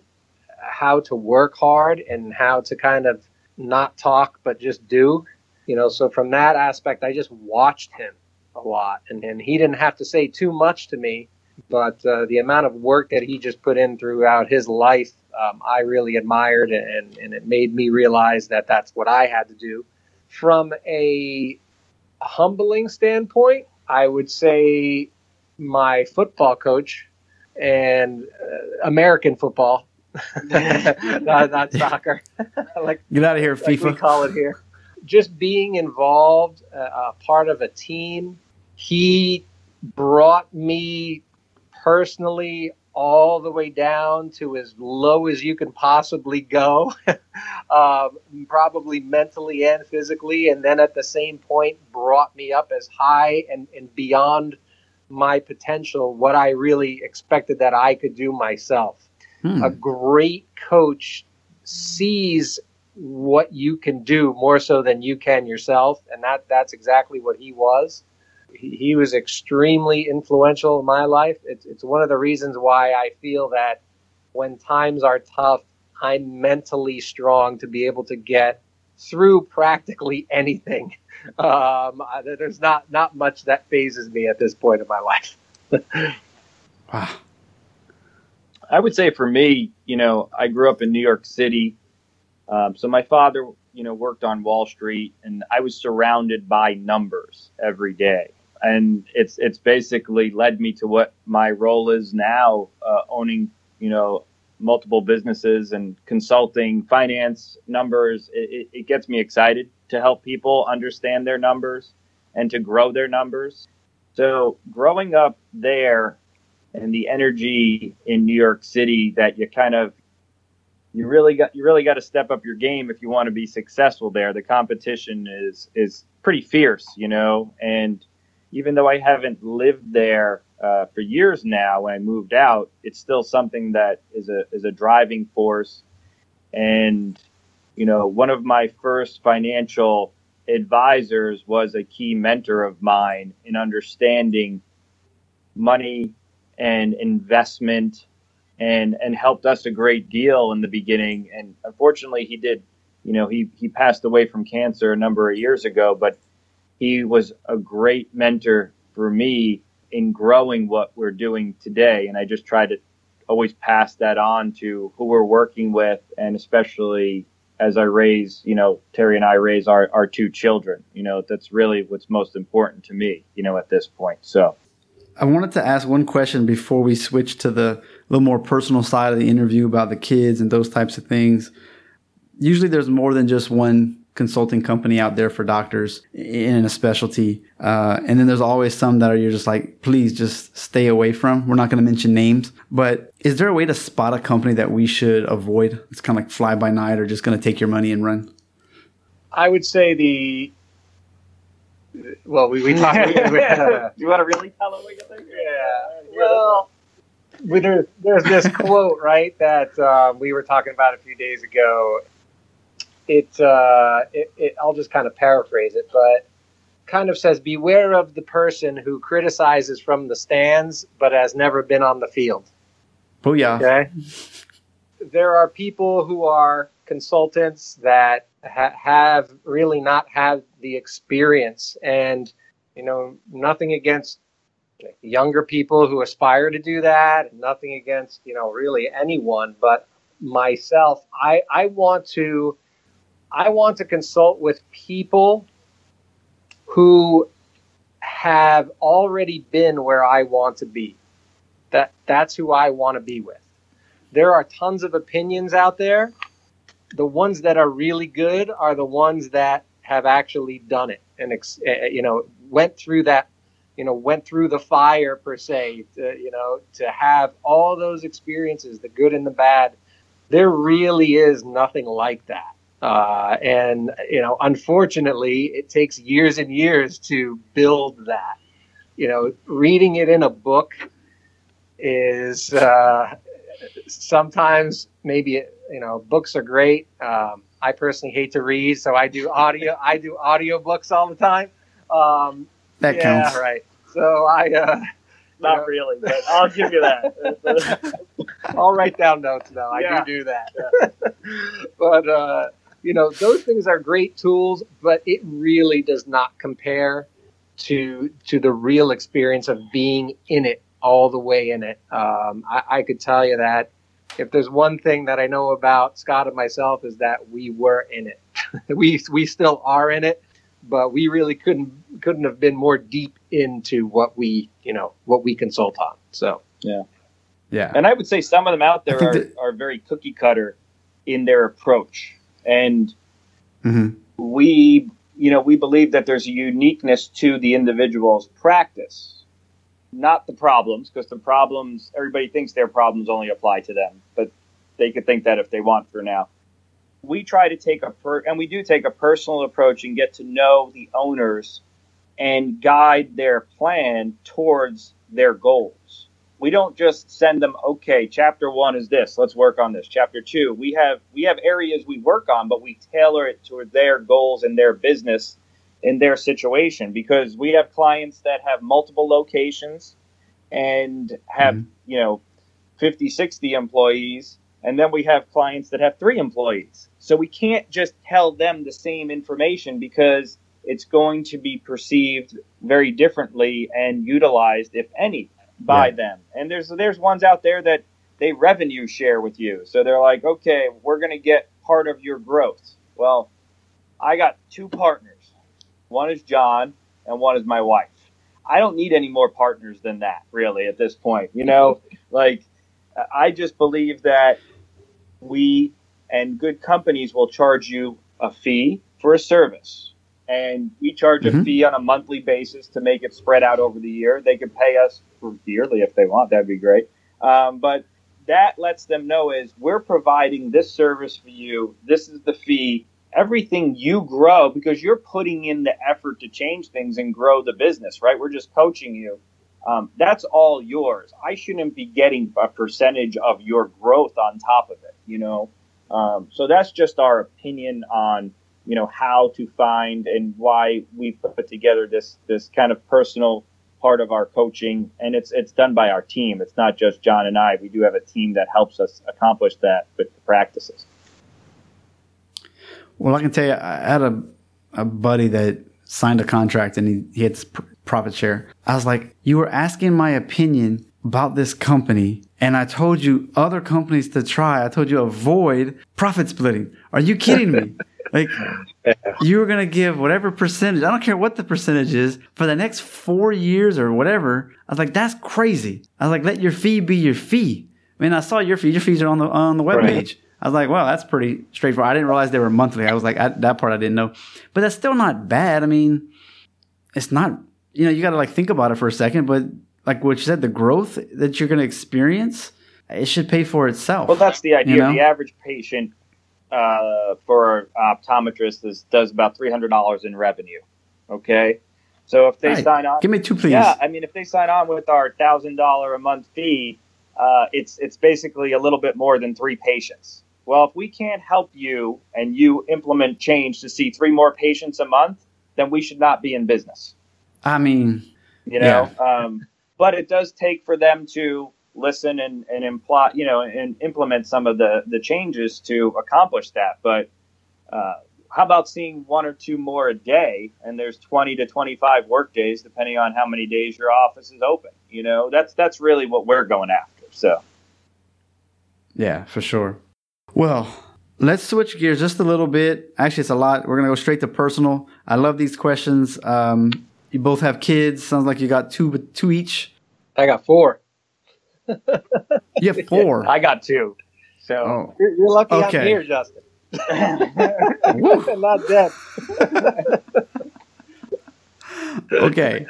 how to work hard and how to kind of not talk but just do. You know, so from that aspect, I just watched him a lot, and, and he didn't have to say too much to me but uh, the amount of work that he just put in throughout his life, um, I really admired, and, and it made me realize that that's what I had to do. From a humbling standpoint, I would say my football coach and uh, American football, not, not soccer, like Get out of here, like we call it here. Just being involved, uh, a part of a team. He brought me personally all the way down to as low as you can possibly go, um, probably mentally and physically, and then at the same point brought me up as high and, and beyond my potential, what I really expected that I could do myself Hmm. a great coach sees what you can do more so than you can yourself and that that's exactly what he was he, he was extremely influential in my life it's, it's one of the reasons why i feel that when times are tough i'm mentally strong to be able to get through practically anything um, there's not not much that fazes me at this point in my life Wow. I would say for me, you know, I grew up in New York City. Um, so my father, you know, worked on Wall Street and I was surrounded by numbers every day. And it's, it's basically led me to what my role is now, uh, owning, you know, multiple businesses and consulting finance numbers. It, it, it gets me excited to help people understand their numbers and to grow their numbers. So growing up there, and the energy in New York City that you kind of you really got you really got to step up your game if you want to be successful there. The competition is is pretty fierce, you know, and even though I haven't lived there uh, for years now, when I moved out, it's still something that is a is a driving force. And you know, one of my first financial advisors was a key mentor of mine in understanding money and investment and and helped us a great deal in the beginning. And unfortunately he did you know he he passed away from cancer a number of years ago but he was a great mentor for me in growing what we're doing today. And I just try to always pass that on to who we're working with and especially as I raise, you know, Terry and I raise our, our two children, you know, that's really what's most important to me, you know, at this point. So, I wanted to ask one question before we switch to the little more personal side of the interview about the kids and those types of things. Usually there's more than just one consulting company out there for doctors in a specialty. Uh, and then there's always some that are you're just like, please just stay away from. We're not going to mention names, but is there a way to spot a company that we should avoid? It's kind of like fly by night or just going to take your money and run. I would say the. Well, we, we talked. we, we, uh, you want to really tell them what you think? Yeah. Well, we, there, there's this quote, right, that um, we were talking about a few days ago. It, uh, it, it, I'll just kind of paraphrase it, but kind of says, "Beware of the person who criticizes from the stands, but has never been on the field." Booyah. Okay. there are people who are consultants that ha- have really not had the experience, and you know, nothing against younger people who aspire to do that, nothing against you know really anyone, but myself, I I want to I want to consult with people who have already been where I want to be. That that's who I want to be with. There are tons of opinions out there. The ones that are really good are the ones that have actually done it and you know went through that you know went through the fire per se to, you know to have all those experiences the good and the bad there really is nothing like that uh, and you know, unfortunately, it takes years and years to build that. You know, reading it in a book is uh, sometimes maybe you know books are great. Um, I personally hate to read, so I do audio. I do audio books all the time. Um, that yeah, counts, right? So I. Uh, not know. really, but I'll give you that. I'll write down notes now. I yeah. do do that. Yeah. but uh, you know, those things are great tools, but it really does not compare to to the real experience of being in it all the way in it. Um, I, I could tell you that if there's one thing that I know about Scott and myself is that we were in it. we we still are in it, but we really couldn't couldn't have been more deep into what we you know what we consult on. So yeah, yeah. And I would say some of them out there are, that- are very cookie cutter in their approach and mm-hmm. we you know we believe that there's a uniqueness to the individual's practice not the problems because the problems everybody thinks their problems only apply to them but they could think that if they want for now. We try to take a per- and we do take a personal approach and get to know the owners and guide their plan towards their goals. We don't just send them okay chapter one is this let's work on this. Chapter two we have we have areas we work on but we tailor it to their goals and their business in their situation because we have clients that have multiple locations and have mm-hmm. you know 50 60 employees and then we have clients that have three employees so we can't just tell them the same information because it's going to be perceived very differently and utilized if any by yeah. them. And there's there's ones out there that they revenue share with you. So they're like, okay, we're going to get part of your growth. Well, I got two partners. One is John, and one is my wife. I don't need any more partners than that, really, at this point. You know, like I just believe that we and good companies will charge you a fee for a service and we charge mm-hmm. a fee on a monthly basis to make it spread out over the year. They could pay us for yearly if they want. That'd be great. Um, but that lets them know is we're providing this service for you. This is the fee. Everything you grow because you're putting in the effort to change things and grow the business, right? We're just coaching you. Um, that's all yours. I shouldn't be getting a percentage of your growth on top of it, you know. Um, so that's just our opinion on you know how to find and why we put together this this kind of personal part of our coaching and it's it's done by our team it's not just john and i we do have a team that helps us accomplish that with the practices well i can tell you i had a, a buddy that signed a contract and he, he had profit share i was like you were asking my opinion about this company and I told you other companies to try. I told you avoid profit splitting. Are you kidding me? Like you were gonna give whatever percentage. I don't care what the percentage is for the next four years or whatever. I was like, that's crazy. I was like, let your fee be your fee. I mean, I saw your fee. Your fees are on the on the web right. I was like, well, that's pretty straightforward. I didn't realize they were monthly. I was like, I, that part I didn't know, but that's still not bad. I mean, it's not. You know, you got to like think about it for a second. But like what you said, the growth that you're going to experience, it should pay for itself. Well, that's the idea. You know? The average patient uh, for optometrists is, does about three hundred dollars in revenue. Okay, so if they Right. sign on, Give me two, please. yeah, I mean, if they sign on with our thousand dollar a month fee, uh, it's it's basically a little bit more than three patients. Well, if we can't help you and you implement change to see three more patients a month, then we should not be in business. I mean, You know, um, but it does take for them to listen and, and imply, you know, and implement some of the the changes to accomplish that. But uh, how about seeing one or two more a day? And there's 20 to 25 work days, depending on how many days your office is open. You know, that's that's really what we're going after. So. yeah, for sure. Well, let's switch gears just a little bit. Actually, it's a lot. We're going to go straight to personal. I love these questions. Um, you both have kids. Sounds like you got two, two each. I got four. You have four. I got two. So oh, You're, you're lucky Okay. I'm here, Justin. Not dead. okay.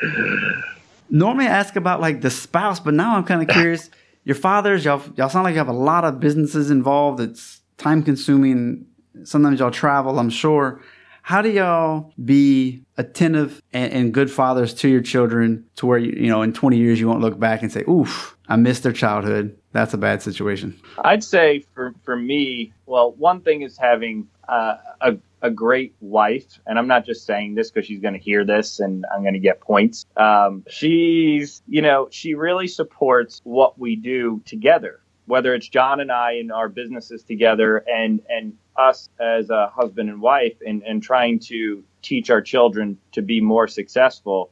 Normally I ask about like the spouse, but now I'm kind of curious. Your fathers, y'all, y'all sound like you have a lot of businesses involved. It's time consuming. Sometimes y'all travel, I'm sure. How do y'all be attentive and, and good fathers to your children to where, you, you know, in 20 years you won't look back and say, oof, I missed their childhood. That's a bad situation. I'd say for, for me, well, one thing is having uh, a, a great wife, and I'm not just saying this because she's going to hear this and I'm going to get points. Um, she's, you know, she really supports what we do together, whether it's John and I in our businesses together and, and us as a husband and wife and, and trying to teach our children to be more successful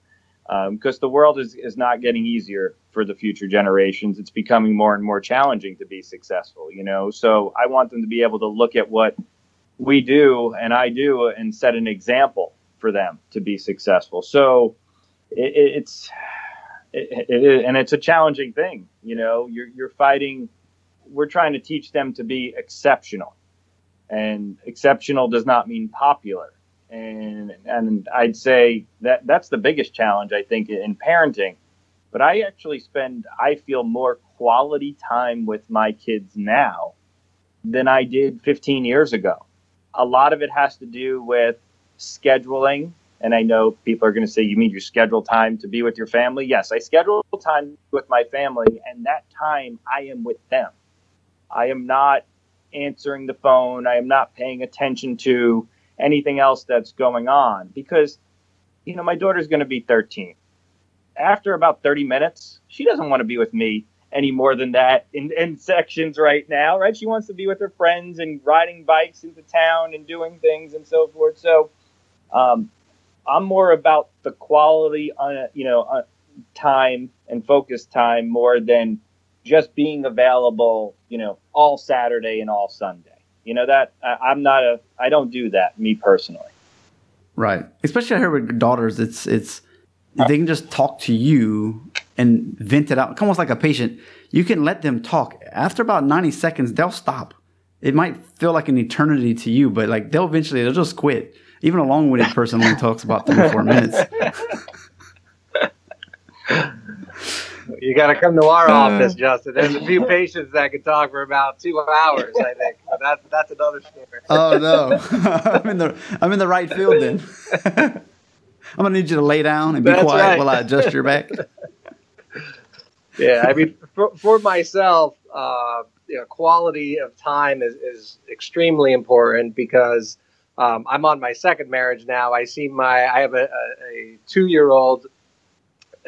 because the world is, is not getting easier for the future generations. It's becoming more and more challenging to be successful, you know. So I want them to be able to look at what we do and I do and set an example for them to be successful. So it, it- it's it, it, it, and it's a challenging thing, you know. You're you're fighting. We're trying to teach them to be exceptional, and exceptional does not mean popular and and I'd say that that's the biggest challenge I think in parenting. But I actually spend I feel more quality time with my kids now than I did 15 years ago. A lot of it has to do with scheduling. And I know people are going to say, you mean you schedule time to be with your family? Yes, I schedule time with my family, and that time I am with them. I am not answering the phone. I am not paying attention to anything else that's going on because you know my daughter's going to be 13 after about 30 minutes she doesn't want to be with me any more than that in, in sections right now right she wants to be with her friends and riding bikes into town and doing things and so forth so um, i'm more about the quality on you know uh, time and focus time more than just being available you know all saturday and all sunday you know that I, I'm not a. I don't do that me personally. Right. Especially I with daughters, it's it's they can just talk to you and vent it out. Almost like a patient. You can let them talk. After about 90 seconds, they'll stop. It might feel like an eternity to you, but like they'll eventually they'll just quit. Even a long-winded person only talks about three or four minutes. You got to come to our uh. office, Justin. There's a few patients that could talk for about two hours, I think. But that's that's another story. Oh no, I'm in the I'm in the right field then. I'm gonna need you to lay down and be That's quiet right. while I adjust your back. Yeah, I mean, for, for myself, uh, you know, quality of time is, is extremely important because um, I'm on my second marriage now. I see my I have a, a, a two year old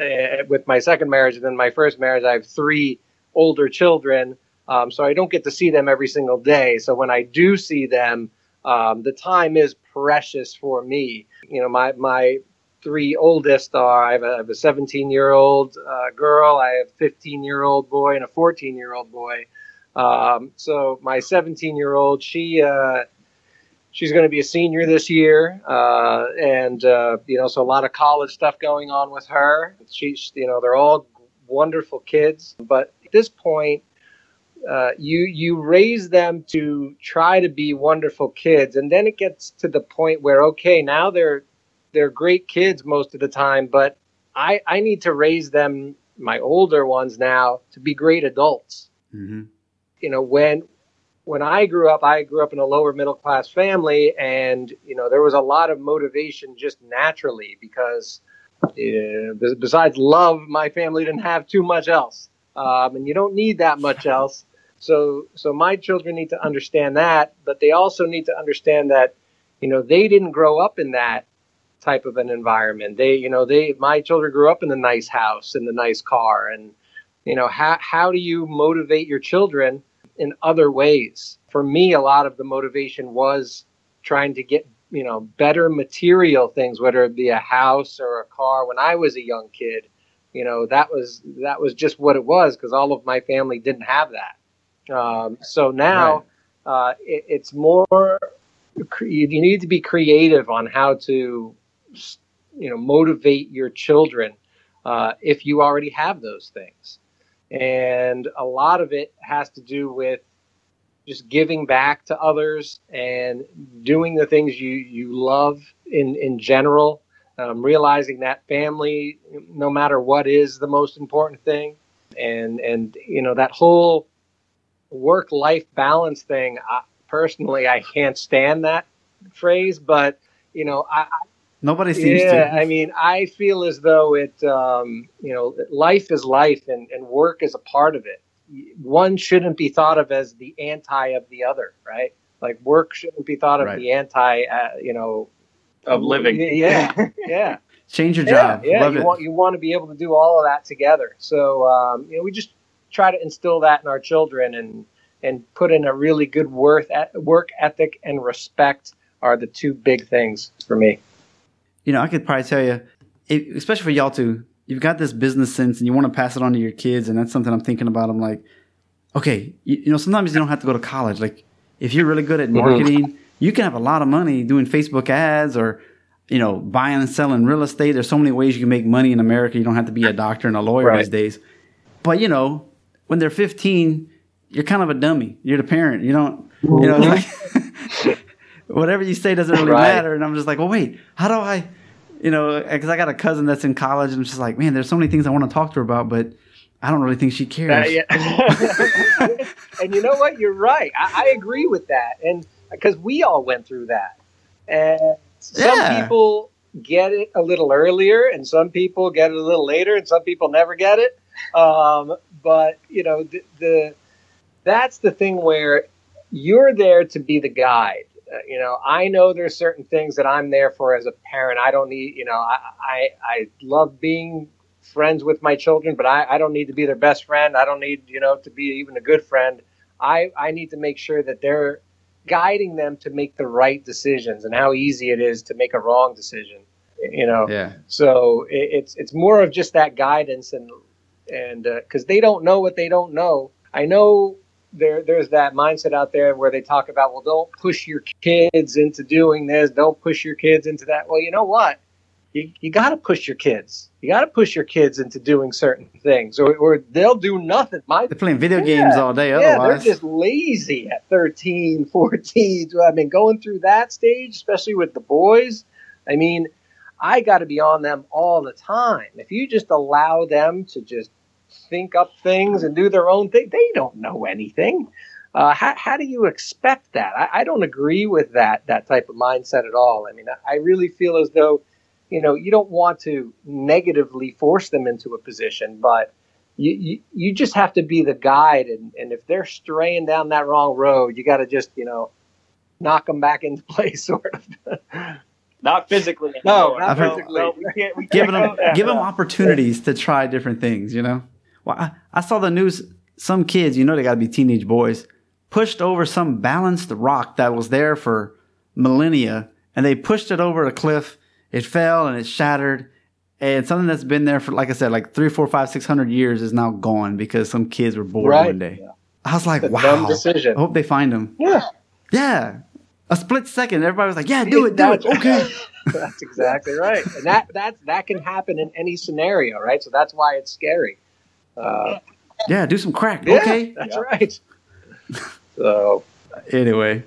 uh, with my second marriage, and then my first marriage, I have three older children. Um, so I don't get to see them every single day. So when I do see them, um, the time is precious for me. You know, my my three oldest are I have a, I have a 17 year old uh, girl, I have a 15 year old boy, and a 14 year old boy. Um, so my 17 year old, she uh, she's going to be a senior this year, uh, and uh, you know, so a lot of college stuff going on with her. She's you know, they're all wonderful kids, but at this point. Uh, you you raise them to try to be wonderful kids, and then it gets to the point where okay, now they're they're great kids most of the time, but I I need to raise them, my older ones now, to be great adults. hmm You know, when when I grew up, I grew up in a lower middle class family, and you know there was a lot of motivation just naturally because uh, besides love, my family didn't have too much else, um, and you don't need that much else. So, so my children need to understand that, but they also need to understand that, you know, they didn't grow up in that type of an environment. They, you know, they, my children grew up in the nice house and the nice car, and you know, how how do you motivate your children? in other ways. For me, a lot of the motivation was trying to get you know better material things, whether it be a house or a car. When I was a young kid, you know that was that was just what it was because all of my family didn't have that. Um, so now right. uh, it, it's more you need to be creative on how to you know motivate your children uh, if you already have those things. And a lot of it has to do with just giving back to others and doing the things you you love in in general um, realizing that family no matter what is the most important thing. And and you know that whole work life balance thing I, personally i can't stand that phrase but you know I, Nobody seems yeah, to. I mean, I feel as though it, um, you know, life is life and, and work is a part of it. One shouldn't be thought of as the anti of the other, right? Like work shouldn't be thought of right. the anti, uh, you know, of living. Yeah, yeah. Change your job. Yeah, Love you it. want you want to be able to do all of that together. So um, you know, we just try to instill that in our children and and put in a really good work work ethic and respect are the two big things for me you know, I could probably tell you, it, especially for y'all too, you've got this business sense and you want to pass it on to your kids. And that's something I'm thinking about. I'm like, okay, you, you know, sometimes you don't have to go to college. Like if you're really good at mm-hmm. marketing, mm-hmm. you can have a lot of money doing Facebook ads or, you know, buying and selling real estate. There's so many ways you can make money in America. You don't have to be a doctor and a lawyer right. these days. But, you know, when they're 15, you're kind of a dummy. You're the parent. You don't, you know, like whatever you say doesn't really right. matter. And I'm just like, well, wait, how do I, you know, because I got a cousin that's in college, and I'm just like, man, there's so many things I want to talk to her about, but I don't really think she cares. Uh, yeah. and you know what? You're right. I, I agree with that, and because we all went through that, and some yeah. people get it a little earlier, and some people get it a little later, and some people never get it. Um, but you know, the, the that's the thing where you're there to be the guide you know, I know there's certain things that I'm there for as a parent. I don't need, you know, I, I, I love being friends with my children, but I, I don't need to be their best friend. I don't need, you know, to be even a good friend. I, I need to make sure that they're guiding them to make the right decisions and how easy it is to make a wrong decision. You know, yeah. So it, it's it's more of just that guidance and and because uh, they don't know what they don't know. I know there there's that mindset out there where they talk about well don't push your kids into doing this. Don't push your kids into that. Well you know what? You, you got to push your kids. You got to push your kids into doing certain things or, or they'll do nothing. My, they're playing video yeah, games all day yeah, they're just lazy at 13 14 i mean going through that stage especially with the boys i mean i got to be on them all the time. If you just allow them to just think up things and do their own thing. They don't know anything. Uh, how, how do you expect that? I, I, don't agree with that that type of mindset at all. I mean, I, I really feel as though, you know, you don't want to negatively force them into a position, but you, you, you just have to be the guide. And, and if they're straying down that wrong road, you got to just, you know, knock them back into place, sort of. Not physically. No, not physically. No, we can't, we can't give them, give them opportunities to try different things, you know? Well, I, I saw the news. Some kids, you know, they got to be teenage boys, pushed over some balanced rock that was there for millennia, and they pushed it over a cliff. It fell and it shattered, and something that's been there for, like I said, like three, four, five, six hundred years is now gone because some kids were bored right. one day. Yeah. I was like, wow. I hope they find them. Yeah. Yeah. A split second, everybody was like, "Yeah, do it, do it." Okay. that's exactly right, and that that that can happen in any scenario, right? So that's why it's scary. Uh, yeah, do some crack. Yeah, okay, that's yeah. right. so anyway,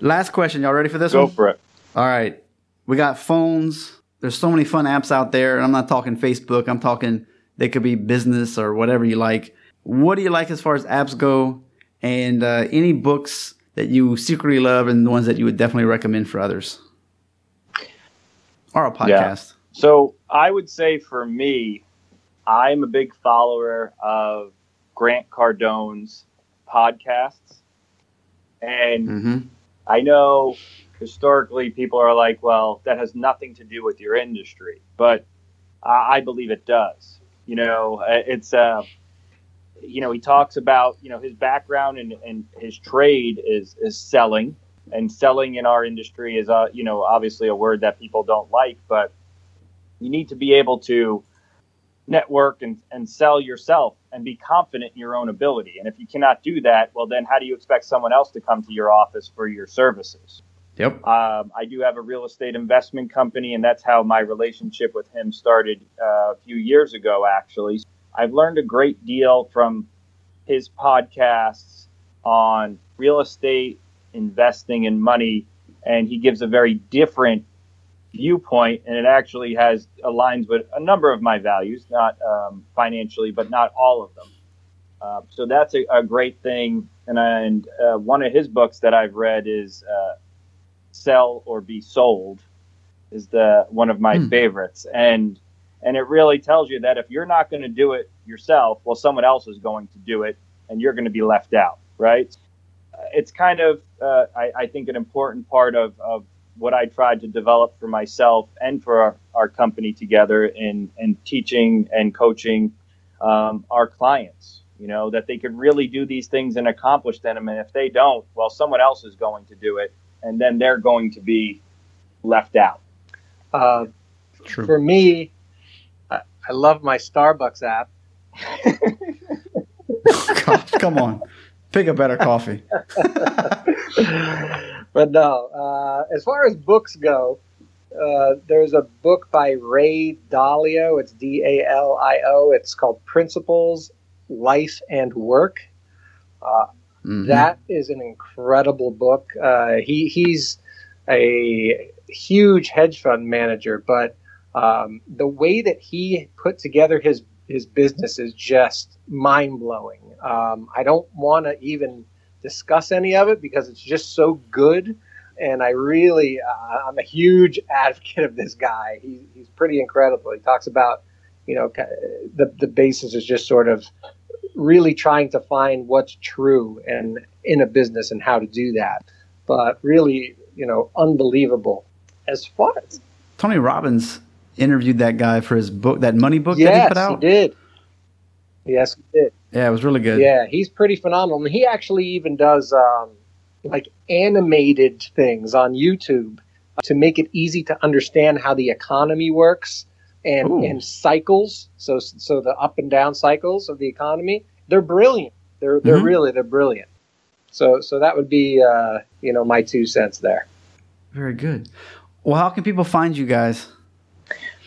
last question. Y'all ready for this Go one? Go for it. All right, we got phones. There's so many fun apps out there, and I'm not talking Facebook. I'm talking they could be business or whatever you like. What do you like as far as apps go? and uh, any books that you secretly love and the ones that you would definitely recommend for others or a podcast. Yeah. So I would say for me, I'm a big follower of Grant Cardone's podcasts. And mm-hmm. I know historically people are like, well, that has nothing to do with your industry. But I believe it does. You know, it's, uh, you know, he talks about, you know, his background and, and his trade is, is selling. And selling in our industry is, uh, you know, obviously a word that people don't like, but you need to be able to network and, and sell yourself and be confident in your own ability. And if you cannot do that, well, then how do you expect someone else to come to your office for your services? Yep. Um, I do have a real estate investment company, and that's how my relationship with him started uh, a few years ago, actually. I've learned a great deal from his podcasts on real estate, investing, and money, and he gives a very different viewpoint, and it actually has aligns with a number of my values, not um, financially, but not all of them. Uh, so that's a, a, great thing. And, and uh, one of his books that I've read is uh, "Sell or Be Sold," is the one of my hmm. favorites, and and it really tells you that if you're not going to do it yourself, well, someone else is going to do it, and you're going to be left out, right? It's kind of, uh, I, I think, an important part of, of what I tried to develop for myself and for our, our company together in, in teaching and coaching um, our clients. You know, that they could really do these things and accomplish them. And if they don't, well, someone else is going to do it. And then they're going to be left out. Uh, for me, I, I love my Starbucks app. Gosh, come on. Pick a better coffee. but no, uh, as far as books go, uh, there's a book by Ray Dalio. It's D A L I O. It's called Principles, Life, and Work. Uh, mm-hmm. that is an incredible book. Uh, he he's a huge hedge fund manager, but um, the way that he put together his his business is just mind blowing. Um, I don't want to even discuss any of it because it's just so good. And I really, uh, I'm a huge advocate of this guy. He, he's pretty incredible. He talks about, you know, the, the basis is just sort of really trying to find what's true and in a business and how to do that. But really, you know, unbelievable as far as Tony Robbins interviewed that guy for his book, that money book yes, that he put out. He did. Yes, he did. Yeah, it was really good. Yeah, he's pretty phenomenal. And he actually even does um, like animated things on YouTube to make it easy to understand how the economy works and, and cycles. So so the up and down cycles of the economy. They're brilliant. They're they're mm-hmm. really they're brilliant. So so that would be uh, you know my two cents there. Very good. Well, how can people find you guys?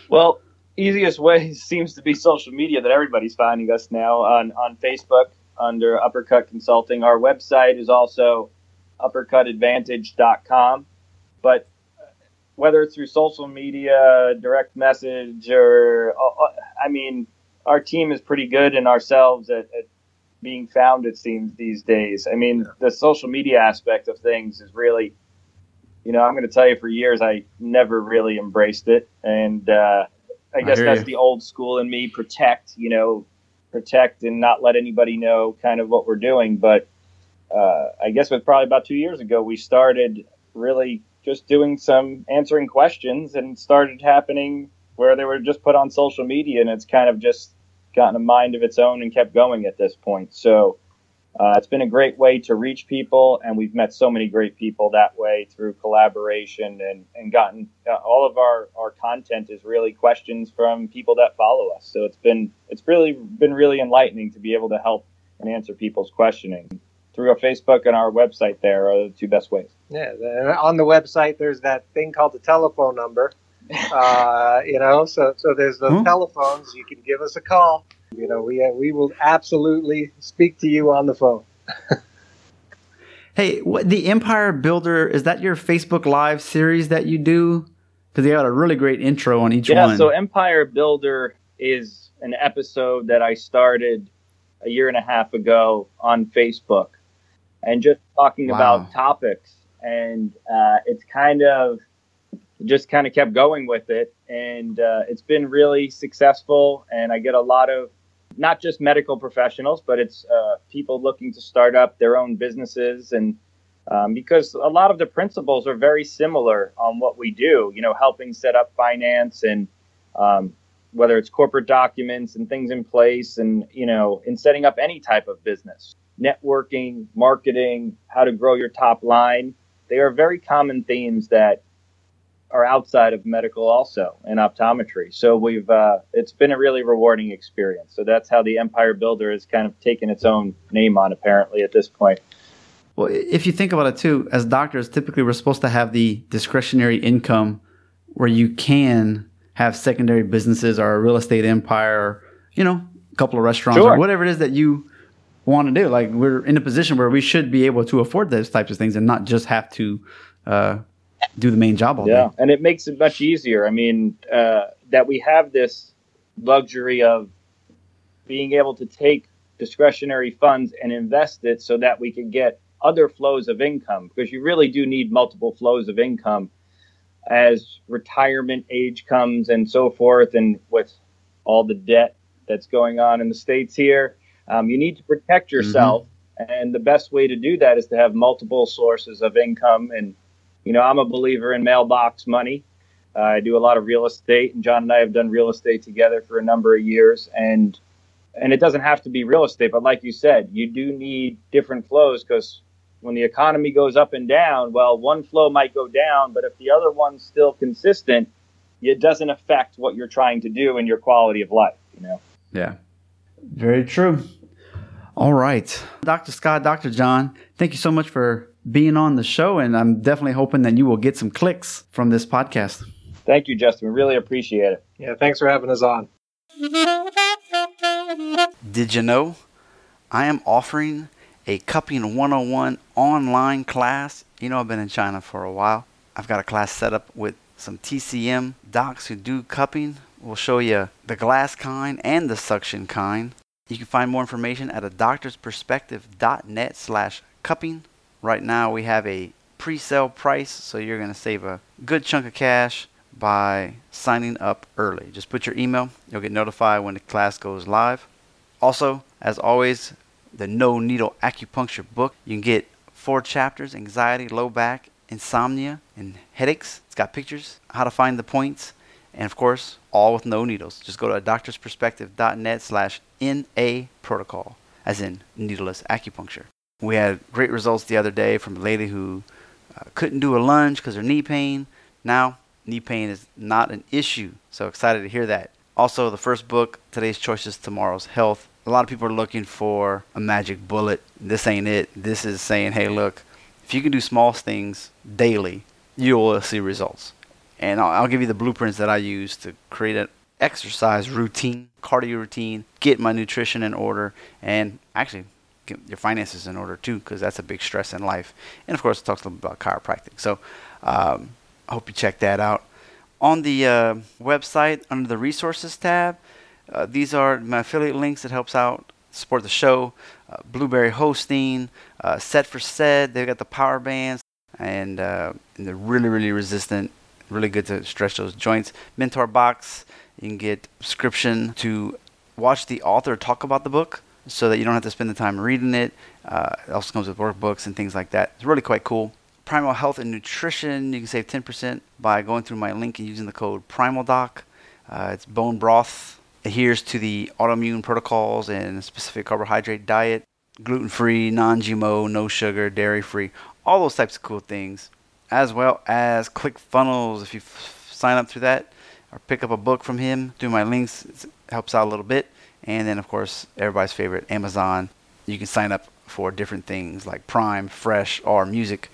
Well, easiest way seems to be social media that everybody's finding us now on, on Facebook under Uppercut Consulting. Our website is also uppercutadvantage.com. But whether it's through social media, direct message, or uh, uh, I mean, our team is pretty good in ourselves at, at being found, it seems, these days. I mean, the social media aspect of things is really, you know, I'm going to tell you for years, I never really embraced it. And, uh, I guess I that's you. the old school in me. Protect, you know, protect and not let anybody know kind of what we're doing. But uh, I guess with probably about two years ago we started really just doing some answering questions and started happening where they were just put on social media and it's kind of just gotten a mind of its own and kept going at this point. So uh, it's been a great way to reach people, and we've met so many great people that way through collaboration and, and gotten uh, all of our, our content is really questions from people that follow us. So it's been it's really been really enlightening to be able to help and answer people's questioning through our Facebook and our website. There are the two best ways. Yeah, on the website there's that thing called the telephone number. Uh, you know, so so there's the hmm? telephones. You can give us a call. You know, we we will absolutely speak to you on the phone. hey, what, the Empire Builder is that your Facebook Live series that you do? Because they got a really great intro on each yeah, one. Yeah, so Empire Builder is an episode that I started a year and a half ago on Facebook. and just talking Wow. about topics. And uh, it's kind of just kind of kept going with it. And uh, it's been really successful. And I get a lot of not just medical professionals, but it's uh, people looking to start up their own businesses. And um, because a lot of the principles are very similar on what we do, you know, helping set up finance and um, whether it's corporate documents and things in place and, you know, in setting up any type of business, networking, marketing, how to grow your top line. They are very common themes that are outside of medical also and optometry. So we've uh, it's been a really rewarding experience. So that's how the Empire Builder has kind of taken its own name on apparently at this point. Well, if you think about it too, as doctors, typically we're supposed to have the discretionary income where you can have secondary businesses or a real estate empire, or, you know, a couple of restaurants Sure. or whatever it is that you want to do. Like we're in a position where we should be able to afford those types of things and not just have to uh, do the main job all Yeah, day. and it makes it much easier. I mean, uh, that we have this luxury of being able to take discretionary funds and invest it so that we can get other flows of income because you really do need multiple flows of income as retirement age comes and so forth and with all the debt that's going on in the states here um, you need to protect yourself and the best way to do that is to have multiple sources of income and you know i'm a believer in mailbox money uh, i do a lot of real estate and john and i have done real estate together for a number of years and and it doesn't have to be real estate but like you said you do need different flows because when the economy goes up and down well one flow might go down but if the other one's still consistent it doesn't affect what you're trying to do and your quality of life you know Yeah. Very true. All right. Dr. Scott, Dr. John, thank you so much for being on the show. And I'm definitely hoping that you will get some clicks from this podcast. thank you justin we really appreciate it Yeah, thanks for having us on. Did you know I am offering a Cupping 101 online class? You know, I've been in China for a while. I've got a class set up with some TCM docs who do cupping. We'll show you the glass kind and the suction kind. You can find more information at a doctor's doctorsperspective.net slash cupping. Right now we have a pre-sale price, so you're going to save a good chunk of cash by signing up early. Just put your email. You'll get notified when the class goes live. Also, as always, the No Needle Acupuncture book. You can get four chapters anxiety, low back, insomnia, and headaches. It's got pictures, how to find the points, and of course, all with no needles. Just go to doctorsperspective.net slash NA protocol, as in needleless acupuncture. We had great results the other day from a lady who uh, couldn't do a lunge because of her knee pain. Now, knee pain is not an issue. So excited to hear that. Also, the first book, Today's Choices, Tomorrow's Health. A lot of people are looking for a magic bullet. This ain't it. This is saying, hey, look, if you can do small things daily, you will see results. And I'll, I'll give you the blueprints that I use to create an exercise routine, cardio routine, get my nutrition in order, and actually your finances in order too, because that's a big stress in life. And of course, it talks a little bit about chiropractic. So um, I hope you check that out. On the uh, website, under the resources tab, uh, these are my affiliate links that helps out support the show. Uh, Blueberry hosting, uh, Set for Set. They've got the power bands, and, uh, and they're really, really resistant. Really good to stretch those joints. Mentor box. You can get subscription to watch the author talk about the book, so that you don't have to spend the time reading it. Uh, it also comes with workbooks and things like that. It's really quite cool. Primal Health and Nutrition. You can save 10% by going through my link and using the code PrimalDoc. Uh, it's bone broth adheres to the autoimmune protocols and specific carbohydrate diet, gluten free, non GMO, no sugar, dairy free, all those types of cool things, as well as ClickFunnels. If you f- sign up through that or pick up a book from him through my links, it helps out a little bit. And then, of course, everybody's favorite, Amazon. You can sign up for different things like Prime, Fresh, or music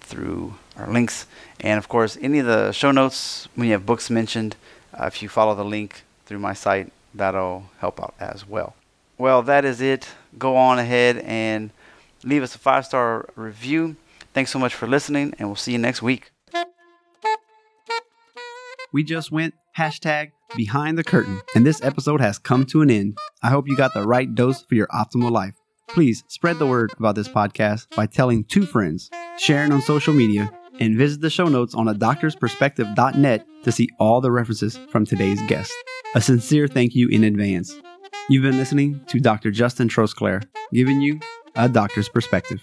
through our links. And of course, any of the show notes, when you have books mentioned, uh, if you follow the link through my site, that'll help out as well. Well, that is it. Go on ahead and leave us a five star review. Thanks so much for listening, and we'll see you next week. We just went hashtag behind the curtain, and this episode has come to an end. I hope you got the right dose for your optimal life. Please spread the word about this podcast by telling two friends, sharing on social media, and visit the show notes on a doctorsperspective.net to see all the references from today's guest. A sincere thank you in advance. You've been listening to Dr. Justin Trosclair, giving you a doctor's perspective.